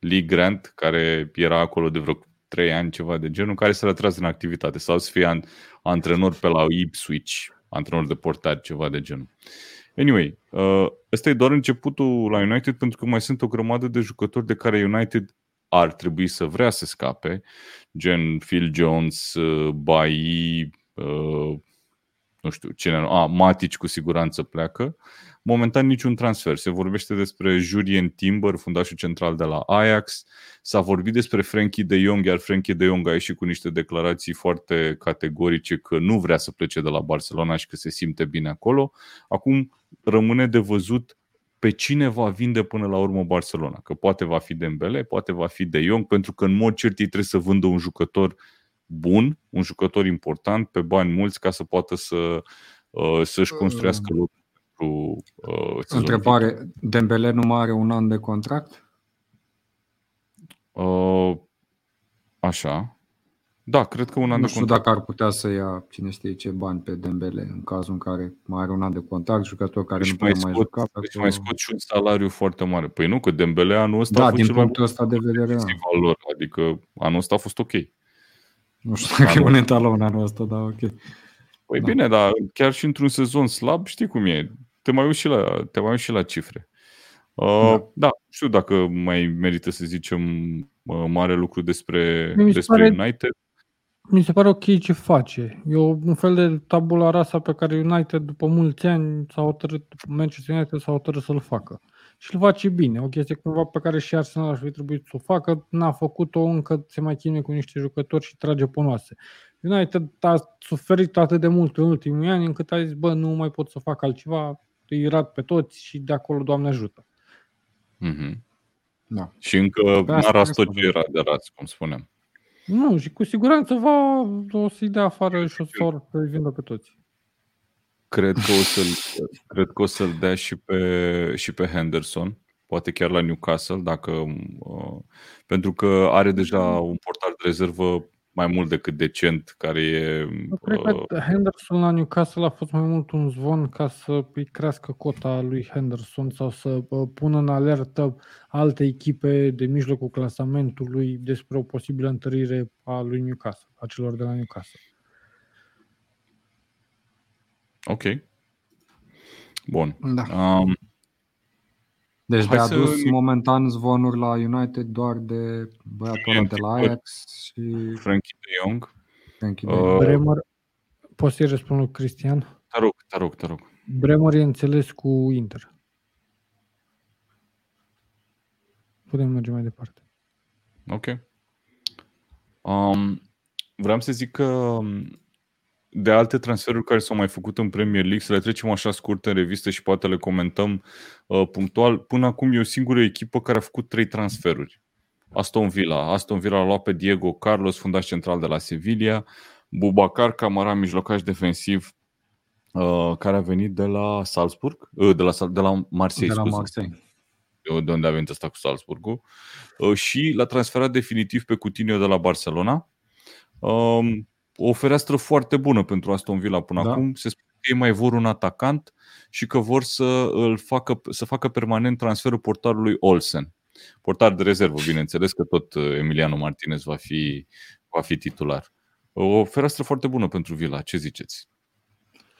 Lee Grant, care era acolo de vreo trei ani, ceva de genul, care s-a retras în activitate sau să fie antrenor pe la Ipswich, antrenor de portar, ceva de genul. Anyway, uh, ăsta e doar începutul la United pentru că mai sunt o grămadă de jucători de care United ar trebui să vrea să scape, gen Phil Jones, uh, Bai, uh, nu știu cine, a, Matic cu siguranță pleacă. Momentan niciun transfer. Se vorbește despre Julien Timber, fundașul central de la Ajax. S-a vorbit despre Frankie de Jong, iar Frankie de Jong a ieșit cu niște declarații foarte categorice că nu vrea să plece de la Barcelona și că se simte bine acolo. Acum rămâne de văzut pe cine va vinde până la urmă Barcelona. Că poate va fi Dembele, poate va fi De Jong, pentru că în mod cert ei trebuie să vândă un jucător bun, un jucător important, pe bani mulți, ca să poată să, uh, să-și construiască mm. locul pentru uh, Întrebare, Dembele nu mai are un an de contract? Uh, așa. Da, cred că un an nu de știu contract. dacă ar putea să ia cine știe ce bani pe Dembele în cazul în care mai are un an de contract, jucător care deci nu poate mai juca. Deci mai scot și un salariu foarte mare. Păi nu, că Dembele anul ăsta da, a fost din punctul ăsta de vedere. Da. Lor. Adică anul ăsta a fost ok. Nu știu dacă e un etalon anul ăsta, dar ok. Păi da. bine, dar chiar și într-un sezon slab, știi cum e. Te mai uiți și la, te mai uiți și la cifre. Uh, da. da, știu dacă mai merită să zicem uh, mare lucru despre, despre pare, United. Mi se pare ok ce face. E un fel de tabula rasa pe care United după mulți ani s-a hotărât, Manchester United s-a hotărât să-l facă. Și îl face bine. O chestie cumva pe care și Arsenal ar fi trebuit să o facă. N-a făcut-o încă, se mai chinuie cu niște jucători și trage ponoase. United a suferit atât de mult în ultimii ani încât a zis, bă, nu mai pot să fac altceva, îi rat pe toți și de acolo Doamne ajută. Mm-hmm. Da. Și încă n-a ras tot ce era de ras, cum spunem. Nu, și cu siguranță va o să-i dea afară și o să îi vindă pe toți. Cred că o să-l, cred că o să-l dea și pe, și pe Henderson, poate chiar la Newcastle, dacă, uh, pentru că are deja un portar de rezervă mai mult decât decent, care e... Eu cred că uh, Henderson la Newcastle a fost mai mult un zvon ca să îi crească cota lui Henderson sau să uh, pună în alertă alte echipe de mijlocul clasamentului despre o posibilă întărire a lui Newcastle, a celor de la Newcastle. Ok. Bun. Da. Um, deci de adus să... momentan zvonuri la United doar de băiatul ăla de la Ajax și... Frankie de Jong. Frankie de Jong. Uh, Bremer, poți să-i răspund lui Cristian? Te rog, te rog, te rog. Bremer e înțeles cu Inter. Putem merge mai departe. Ok. Um, vreau să zic că um, de alte transferuri care s-au mai făcut în Premier League, să le trecem așa scurt în revistă și poate le comentăm uh, punctual. Până acum e o singură echipă care a făcut trei transferuri. Aston Villa. Aston Villa a luat pe Diego Carlos, fundaș central de la Sevilla, Bubacar Camara, mijlocaș defensiv, uh, care a venit de la Salzburg, uh, de, la, de la Marseille, de la Marseille. De unde a venit asta cu Salzburgul. Uh, și l-a transferat definitiv pe Coutinho de la Barcelona. Um, o fereastră foarte bună pentru Aston Villa până da. acum. Se spune că ei mai vor un atacant și că vor să îl facă, să facă permanent transferul portarului Olsen. Portar de rezervă, bineînțeles, că tot uh, Emiliano Martinez va fi, va fi titular. O fereastră foarte bună pentru Villa, ce ziceți?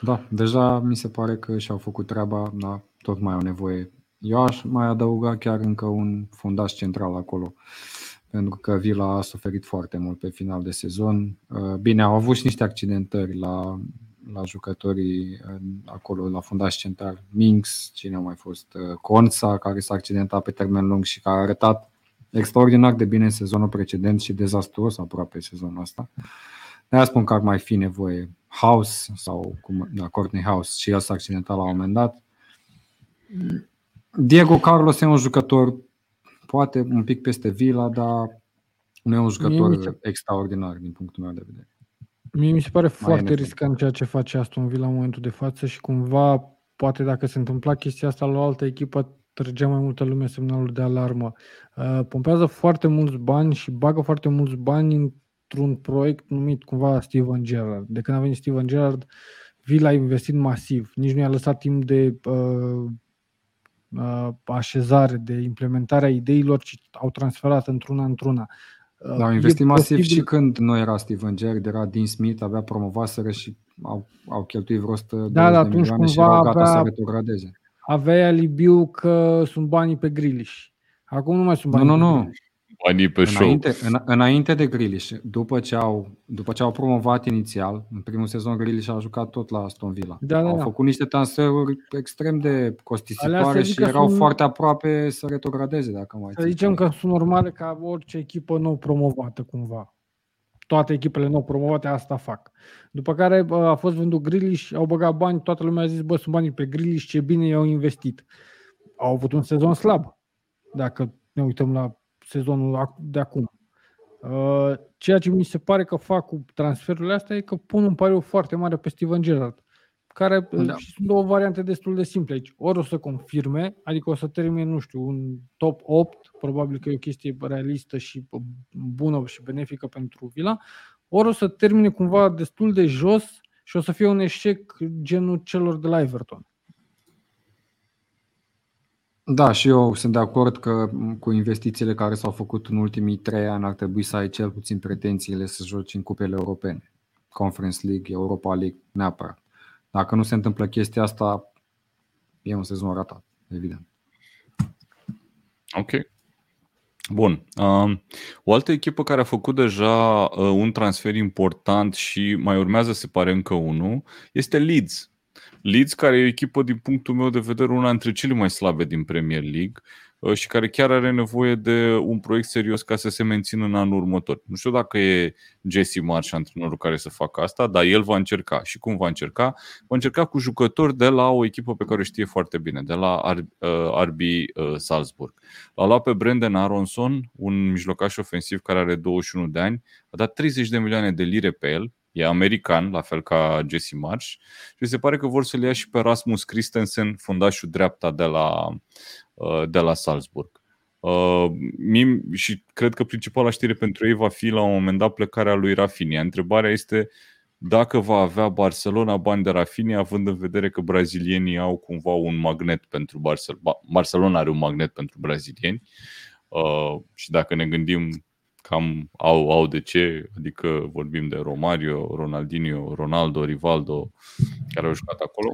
Da, deja mi se pare că și-au făcut treaba, dar tot mai au nevoie. Eu aș mai adăuga chiar încă un fundaș central acolo pentru că Vila a suferit foarte mult pe final de sezon. Uh, bine, au avut și niște accidentări la, la jucătorii acolo, la fundaș central. Minx, cine a mai fost? Uh, Conța, care s-a accidentat pe termen lung și care a arătat extraordinar de bine în sezonul precedent și dezastruos aproape sezonul ăsta. de spun că ar mai fi nevoie House sau cum, da, Courtney House și el s-a accidentat la un moment dat. Diego Carlos e un jucător poate un pic peste Vila, dar nu e un jucător se... extraordinar din punctul meu de vedere. Mie mi se pare Mai foarte riscant ceea ce face Aston Villa în momentul de față și cumva, poate dacă se întâmpla chestia asta la o altă echipă, trăgea mai multă lume semnalul de alarmă. Uh, pompează foarte mulți bani și bagă foarte mulți bani într-un proiect numit cumva Steven Gerrard. De când a venit Steven Gerrard, Villa a investit masiv. Nici nu i-a lăsat timp de uh, uh, așezare, de implementare a ideilor, ci au transferat într-una într-una. Uh, da, au investit masiv posibil... și când nu era Steven Gerrard, era Dean Smith, avea promovaseră și au, au cheltuit vreo 100 da, de milioane și erau gata avea, să retrogradeze. Avea alibiu că sunt banii pe Grilish. Acum nu mai sunt banii nu, nu, nu banii pe înainte, show. În, înainte de Grealish, după ce, au, după ce au promovat inițial, în primul sezon Grealish a jucat tot la Aston Villa. Da, da, au da. făcut niște transferuri extrem de costisitoare și erau sunt... foarte aproape să retrogradeze, dacă mai Să zicem că sunt normale ca orice echipă nou promovată cumva. Toate echipele nou promovate asta fac. După care a fost vândut Grealish, au băgat bani, toată lumea a zis, bă, sunt banii pe Grealish, ce bine i-au investit. Au avut un sezon slab. Dacă ne uităm la sezonul de acum. Uh, ceea ce mi se pare că fac cu transferurile astea e că pun un pariu foarte mare pe Steven Gerrard, care uh, da. și sunt două variante destul de simple aici. Ori o să confirme, adică o să termine, nu știu, un top 8, probabil că e o chestie realistă și bună și benefică pentru Vila, ori o să termine cumva destul de jos și o să fie un eșec genul celor de la Everton. Da, și eu sunt de acord că cu investițiile care s-au făcut în ultimii trei ani ar trebui să ai cel puțin pretențiile să joci în cupele europene. Conference League, Europa League, neapărat. Dacă nu se întâmplă chestia asta, e un sezon ratat, evident. Ok. Bun. Um, o altă echipă care a făcut deja uh, un transfer important și mai urmează, se pare, încă unul, este Leeds. Leeds, care e o echipă, din punctul meu de vedere, una dintre cele mai slabe din Premier League uh, și care chiar are nevoie de un proiect serios ca să se mențină în anul următor. Nu știu dacă e Jesse Marsh antrenorul care să facă asta, dar el va încerca. Și cum va încerca? Va încerca cu jucători de la o echipă pe care o știe foarte bine, de la RB uh, uh, Salzburg. L-a luat pe Brendan Aronson, un mijlocaș ofensiv care are 21 de ani, a dat 30 de milioane de lire pe el, e american, la fel ca Jesse Marsh și se pare că vor să-l ia și pe Rasmus Christensen, fundașul dreapta de la, uh, de la Salzburg. Uh, și cred că principala știre pentru ei va fi la un moment dat plecarea lui Rafinha. Întrebarea este dacă va avea Barcelona bani de Rafinha, având în vedere că brazilienii au cumva un magnet pentru Barcelona. Barcelona are un magnet pentru brazilieni. Uh, și dacă ne gândim cam au, au de ce, adică vorbim de Romario, Ronaldinho, Ronaldo, Rivaldo, care au jucat acolo?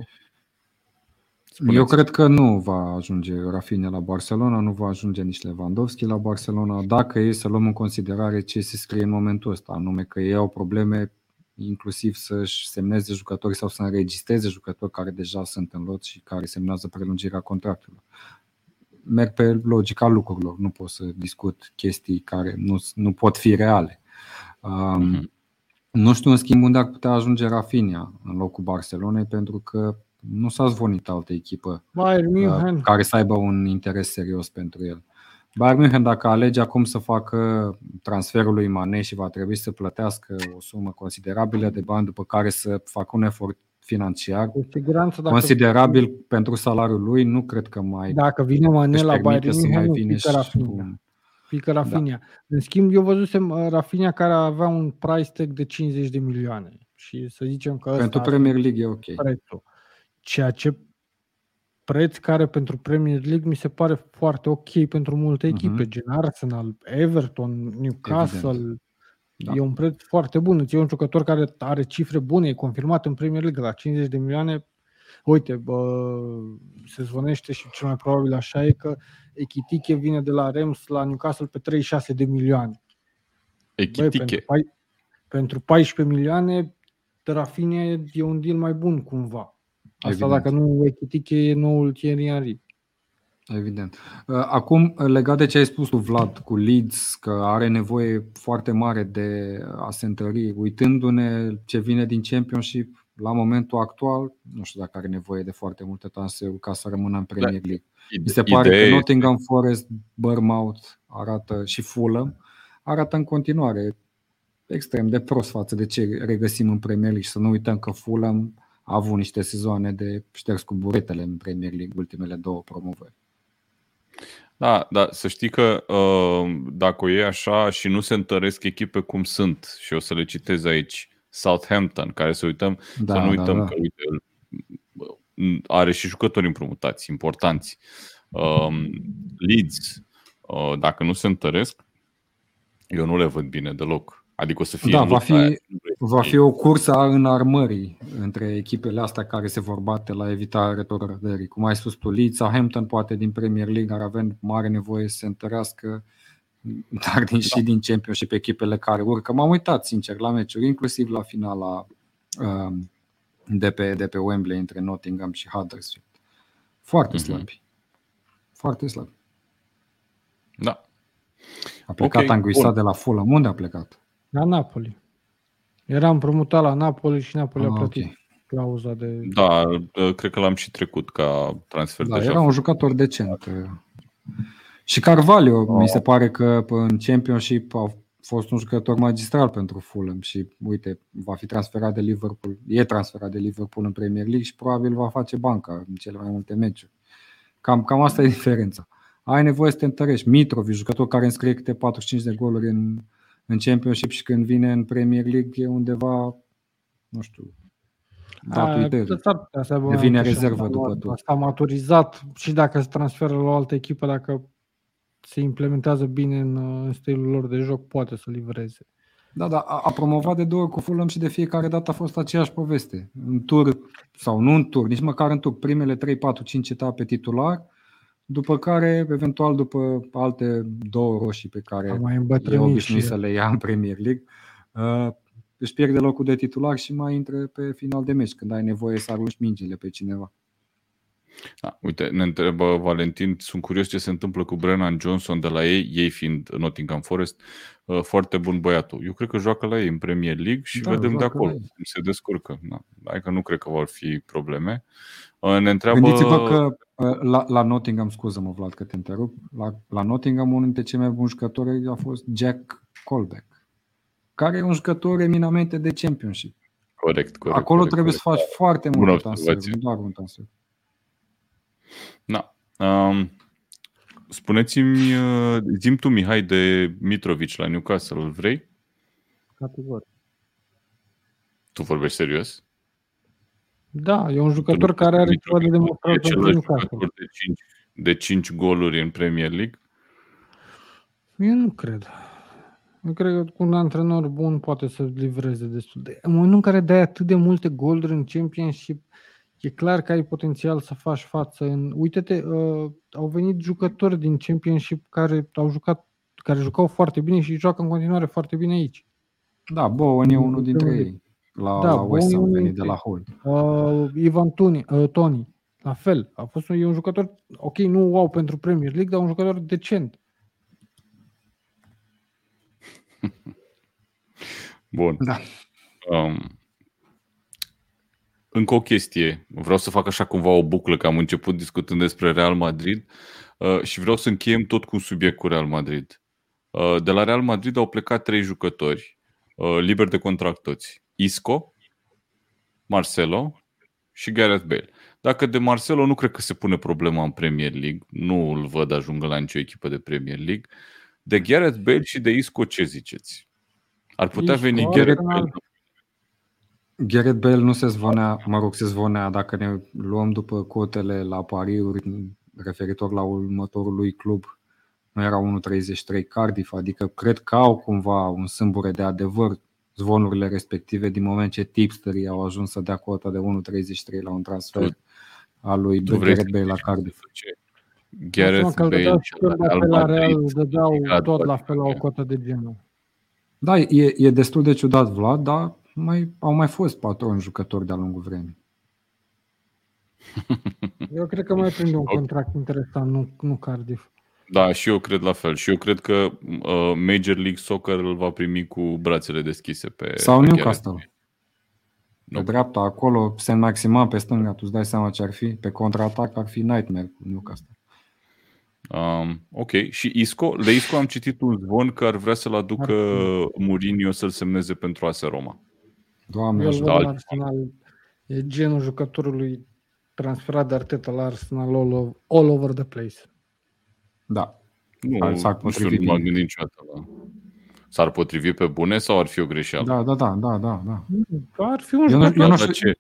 Spuneți. Eu cred că nu va ajunge Rafinha la Barcelona, nu va ajunge nici Lewandowski la Barcelona, dacă e să luăm în considerare ce se scrie în momentul ăsta, anume că ei au probleme inclusiv să-și semneze jucători sau să înregistreze jucători care deja sunt în lot și care semnează prelungirea contractului merg pe logica lucrurilor, nu pot să discut chestii care nu, nu pot fi reale. Um, uh-huh. Nu știu, în schimb, unde ar putea ajunge Rafinha în locul Barcelonei, pentru că nu s-a zvonit altă echipă uh, care să aibă un interes serios pentru el. Bayern München, dacă alege acum să facă transferul lui Mane și va trebui să plătească o sumă considerabilă de bani, după care să facă un efort financiar cu siguranță, dacă considerabil vine, pentru salariul lui. Nu cred că mai Dacă vine Mane la Bayern să mai vine pică Rafinha. Pică Rafinha. Da. În schimb, eu văzusem uh, Rafinha care avea un price tag de 50 de milioane. Și să zicem că Pentru Premier League e ok. Prețul. Ceea ce preț care pentru Premier League mi se pare foarte ok pentru multe echipe, uh-huh. gen Arsenal, Everton, Newcastle, Evident. Da. E un preț foarte bun. Îți e un jucător care are cifre bune, e confirmat în Premier League la 50 de milioane. Uite, bă, se zvonește și cel mai probabil așa e că Echitiche vine de la Rems la Newcastle pe 36 de milioane. Echitiche. Băi, pentru, pentru 14 milioane, Rafinha e un deal mai bun cumva. Asta Evident. dacă nu Echitiche e noul Thierry Henry. Evident. Uh, acum, legat de ce ai spus tu, Vlad, cu Leeds, că are nevoie foarte mare de a se întări, uitându-ne ce vine din Championship, la momentul actual, nu știu dacă are nevoie de foarte multe transferuri ca să rămână în Premier da. League. Mi se pare Idee... că Nottingham Forest, Bournemouth arată și Fulham arată în continuare extrem de prost față de ce regăsim în Premier League și să nu uităm că Fulham a avut niște sezoane de șters cu buretele în Premier League, ultimele două promovări. Da, da, să știi că uh, dacă e așa și nu se întăresc echipe cum sunt, și o să le citez aici, Southampton, care să uităm, da, să nu da, uităm da, da. că uite, are și jucători împrumutați, importanți. Um, Leeds, uh, dacă nu se întăresc, eu nu le văd bine deloc. Adică o să fie Da, în va lupta fi- aia. Va fi o cursă a înarmării între echipele astea care se vor bate la evitarea retrogradării. Cum ai spus tu, Leeds, Hampton poate din Premier League ar avea mare nevoie să se întărească, dar din, și din Championship echipele care urcă. M-am uitat, sincer, la meciuri, inclusiv la finala um, de pe, de pe Wembley între Nottingham și Huddersfield. Foarte Mhm. slabi. Foarte slabi. Da. A plecat Ok, Anguissa bun. de la Fulham. Unde a plecat? La Napoli. Era împrumutat la Napoli și Napoli a Ah, plătit ok. clauza de... Da, uh, cred că l-am și trecut ca transfer Da, deja. era un jucător decent. Și Carvalho, Oh. mi se pare că în Championship a fost un jucător magistral pentru Fulham și uite, va fi transferat de Liverpool, e transferat de Liverpool în Premier League și probabil va face banca în cele mai multe meciuri. Cam, cam asta e diferența. Ai nevoie să te întărești. Mitrovic, jucător care înscrie câte 45 de goluri în, în Championship și când vine în Premier League e undeva, nu știu, dat A, uitării. s-ar putea să aibă mai Devine multe rezervă șanse. după tot. Asta a maturizat și dacă se transferă la o altă echipă, dacă se implementează bine în, în stilul lor de joc, poate să livreze. Da, da, a, a promovat de două ori cu Fulham și de fiecare dată a fost aceeași poveste. În tur, sau nu în tur, nici măcar în tur, primele 3, 4, 5 etape titular, după care, eventual, după alte două roșii pe A care mai e îmbătrânit obișnuit și să le ia în Premier League, uh, își pierde locul de titular și mai intră pe final de meci, când ai nevoie să arunci mingile pe cineva. Da, uite, ne întrebă Valentin, sunt curios ce se întâmplă cu Brennan Johnson de la ei, ei fiind Nottingham Forest, uh, foarte bun băiatul. Eu cred că joacă la ei în Premier League și Da, vedem de joacă acolo la ei. cum se descurcă. Da. Adică nu cred că vor fi probleme. Uh, Ne întreabă... Gândiți-vă că uh, la, la Nottingham, scuză-mă Vlad că te întrerup, la, la Nottingham unul dintre cei mai buni jucători a fost Jack Colbeck, care e un jucător eminamente de Championship. Corect, corect. Acolo corect, trebuie corect. să faci foarte Bună multe transferuri, observație. nu doar un transfer. Da. Um, spuneți-mi, uh, zim tu, Mihai, de Mitrovic la Newcastle, îl vrei? categoric. Tu vorbești serios? Da, e un jucător Tu nu care are Mitrovic ceva de nu demonstrat e pentru același Newcastle. jucător de 5, de 5 goluri în Premier League? Eu nu cred. Eu cred că cu un antrenor bun poate să livreze destul de... În momentul în care dai atât de multe goluri în Championship, e clar că ai potențial să faci față în... Uite-te, uh, au venit jucători din Championship care au jucat care jucau foarte bine și joacă în continuare foarte bine aici. Da, Bowen e Mm, unul dintre Bowen e- ei. La, Da, la West Ham, Bowen e venit de unul la Hull. Uh, Ivan Toni, uh, Tony, la fel. A fost un, e un jucător, ok, nu wow pentru Premier League, dar un jucător decent. Bun. Da. Um, încă o chestie. Vreau să fac așa cumva o buclă, că am început discutând despre Real Madrid uh, și vreau să încheiem tot cu un subiect cu Real Madrid. Uh, de la Real Madrid au plecat trei jucători, uh, liberi de contract toți. Isco, Marcelo și Gareth Bale. Dacă de Marcelo nu cred că se pune problema în Premier League, nu îl văd ajungă la nicio echipă de Premier League, de Gareth Bale și de Isco ce ziceți? Ar putea Isco, veni Arsenal. Gareth Bale Gareth Bale nu se zvonea, mă rog, se zvonea dacă ne luăm după cotele la pariuri referitor la următorul lui club, nu era 1.33 Cardiff, adică cred că au cumva un sâmbure de adevăr zvonurile respective din moment ce tipsterii au ajuns să dea cota de 1.33 la un transfer Tu- al lui Tu vrei Gareth să Bale la zici Cardiff. ce? Gareth că îl Bale dădeau și la când Real pe la Madrid Real dădeau strigat tot la toate fel la o lucrurile. cotă de genul. Da, e, e destul de ciudat, Vlad, dar mai, au mai fost patroni jucători de-a lungul vremii. Eu cred că mai prinde un Ok. contract interesant, nu, nu Cardiff. Da, și eu cred la fel. Și eu cred că uh, Major League Soccer îl va primi cu brațele deschise pe Sau pe Newcastle. Gareth Pe Nu. dreapta, acolo, Saint Maximin pe stânga, tu îți dai seama ce ar fi. Pe contraatac ar fi Nightmare cu Newcastle. Um, ok. Și Isco? De Isco am citit un zvon că ar vrea să-l aducă Mourinho să-l semneze pentru AS Roma. Doamne, El ajută. da, la alt- Arsenal e genul jucătorului transferat de Arteta la Arsenal all, over- all over the place. Da. Nu, Ar- s-ar nu știu, potrivi nu m-am bine. gândit niciodată la... S-ar potrivi pe bune sau ar fi o greșeală? Da, da, da, da, da, da. Ar fi un Eu nu- jucător eu nu Dar știu- ce?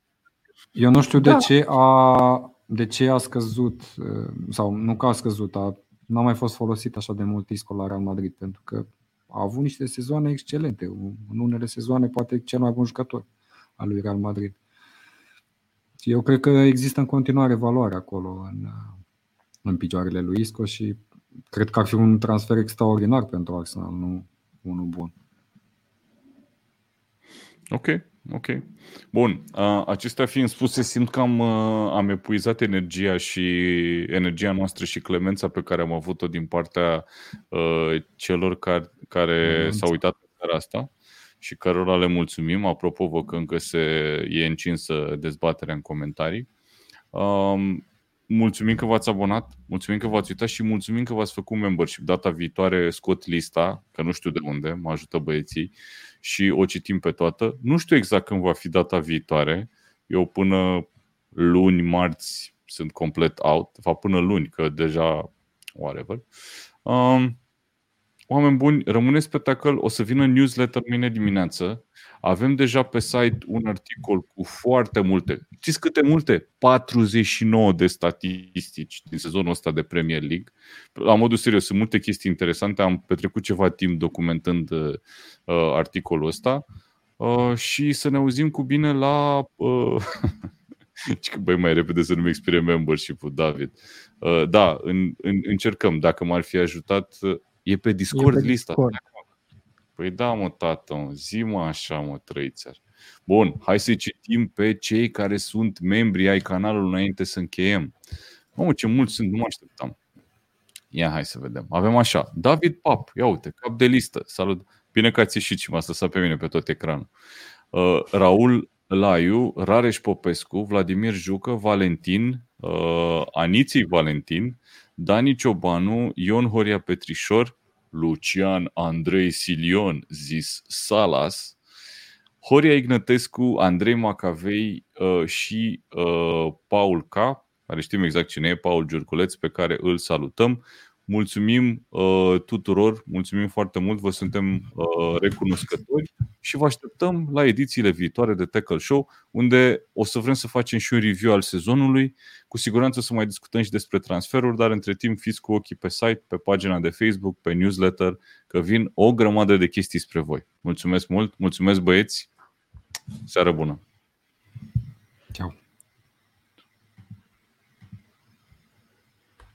Eu nu știu Da. de ce a, de ce a scăzut, uh, sau nu că a scăzut, a, n-a mai fost folosit așa de mult Isco la Real Madrid, pentru că a avut niște sezoane excelente. În unele sezoane poate cel mai bun jucător al lui Real Madrid. Eu cred că există în continuare valoare acolo în, în picioarele lui Isco și cred că ar fi un transfer extraordinar pentru Arsenal, nu unul bun. Ok, ok. Bun, acestea fiind spuse, simt că am, am epuizat energia și energia noastră și clemența pe care am avut-o din partea uh, celor care, care s-au uitat pe seara asta și cărora le mulțumim. Apropo, vă că încă se e încinsă dezbaterea în comentarii. Um, mulțumim că v-ați abonat, mulțumim că v-ați uitat și mulțumim că v-ați făcut membership. Data viitoare scot lista, că nu știu de unde, mă ajută băieții și o citim pe toată. Nu știu exact când va fi data viitoare. Eu până luni, marți sunt complet out, va până luni, că deja whatever. Um, Oameni buni, rămâneți pe tacăl, o să vină newsletter mâine dimineață. Avem deja pe site un articol cu foarte multe. Știți câte multe? 49 de statistici din sezonul ăsta de Premier League. La modul serios, sunt multe chestii interesante. Am petrecut ceva timp documentând uh, articolul ăsta. Uh, și să ne auzim cu bine la... Uh, Băi, mai repede să nu-mi expire membership-ul, David. Uh, da, în, în, încercăm. Dacă m-ar fi ajutat, E pe Discord e pe lista. Discord. Păi da, mă, tată, zi mă așa, mă, trăițar. Bun, hai să citim pe cei care sunt membri ai canalului înainte să încheiem. Mamă, ce mulți sunt, nu mă așteptam. Ia, hai să vedem. Avem așa, David Pap, ia uite, cap de listă, salut. Bine că ați ieșit și m-ați lăsat pe mine pe tot ecranul. Uh, Raul Laiu, Rareș Popescu, Vladimir Jucă, Valentin, uh, Aniții Valentin, Dani Ciobanu, Ion Horia Petrișor, Lucian Andrei Silion, zis Salas, Horia Ignătescu, Andrei Macavei uh, și uh, Paul K., care știm exact cine e, Paul Giurculeț, pe care îl salutăm. Mulțumim uh, tuturor, mulțumim foarte mult, vă suntem uh, recunoscători și vă așteptăm la edițiile viitoare de Tackle Show, unde o să vrem să facem și un review al sezonului. Cu siguranță să mai discutăm și despre transferuri, dar între timp fiți cu ochii pe site, pe pagina de Facebook, pe newsletter, că vin o grămadă de chestii spre voi. Mulțumesc mult, mulțumesc băieți, seară bună! Ciao.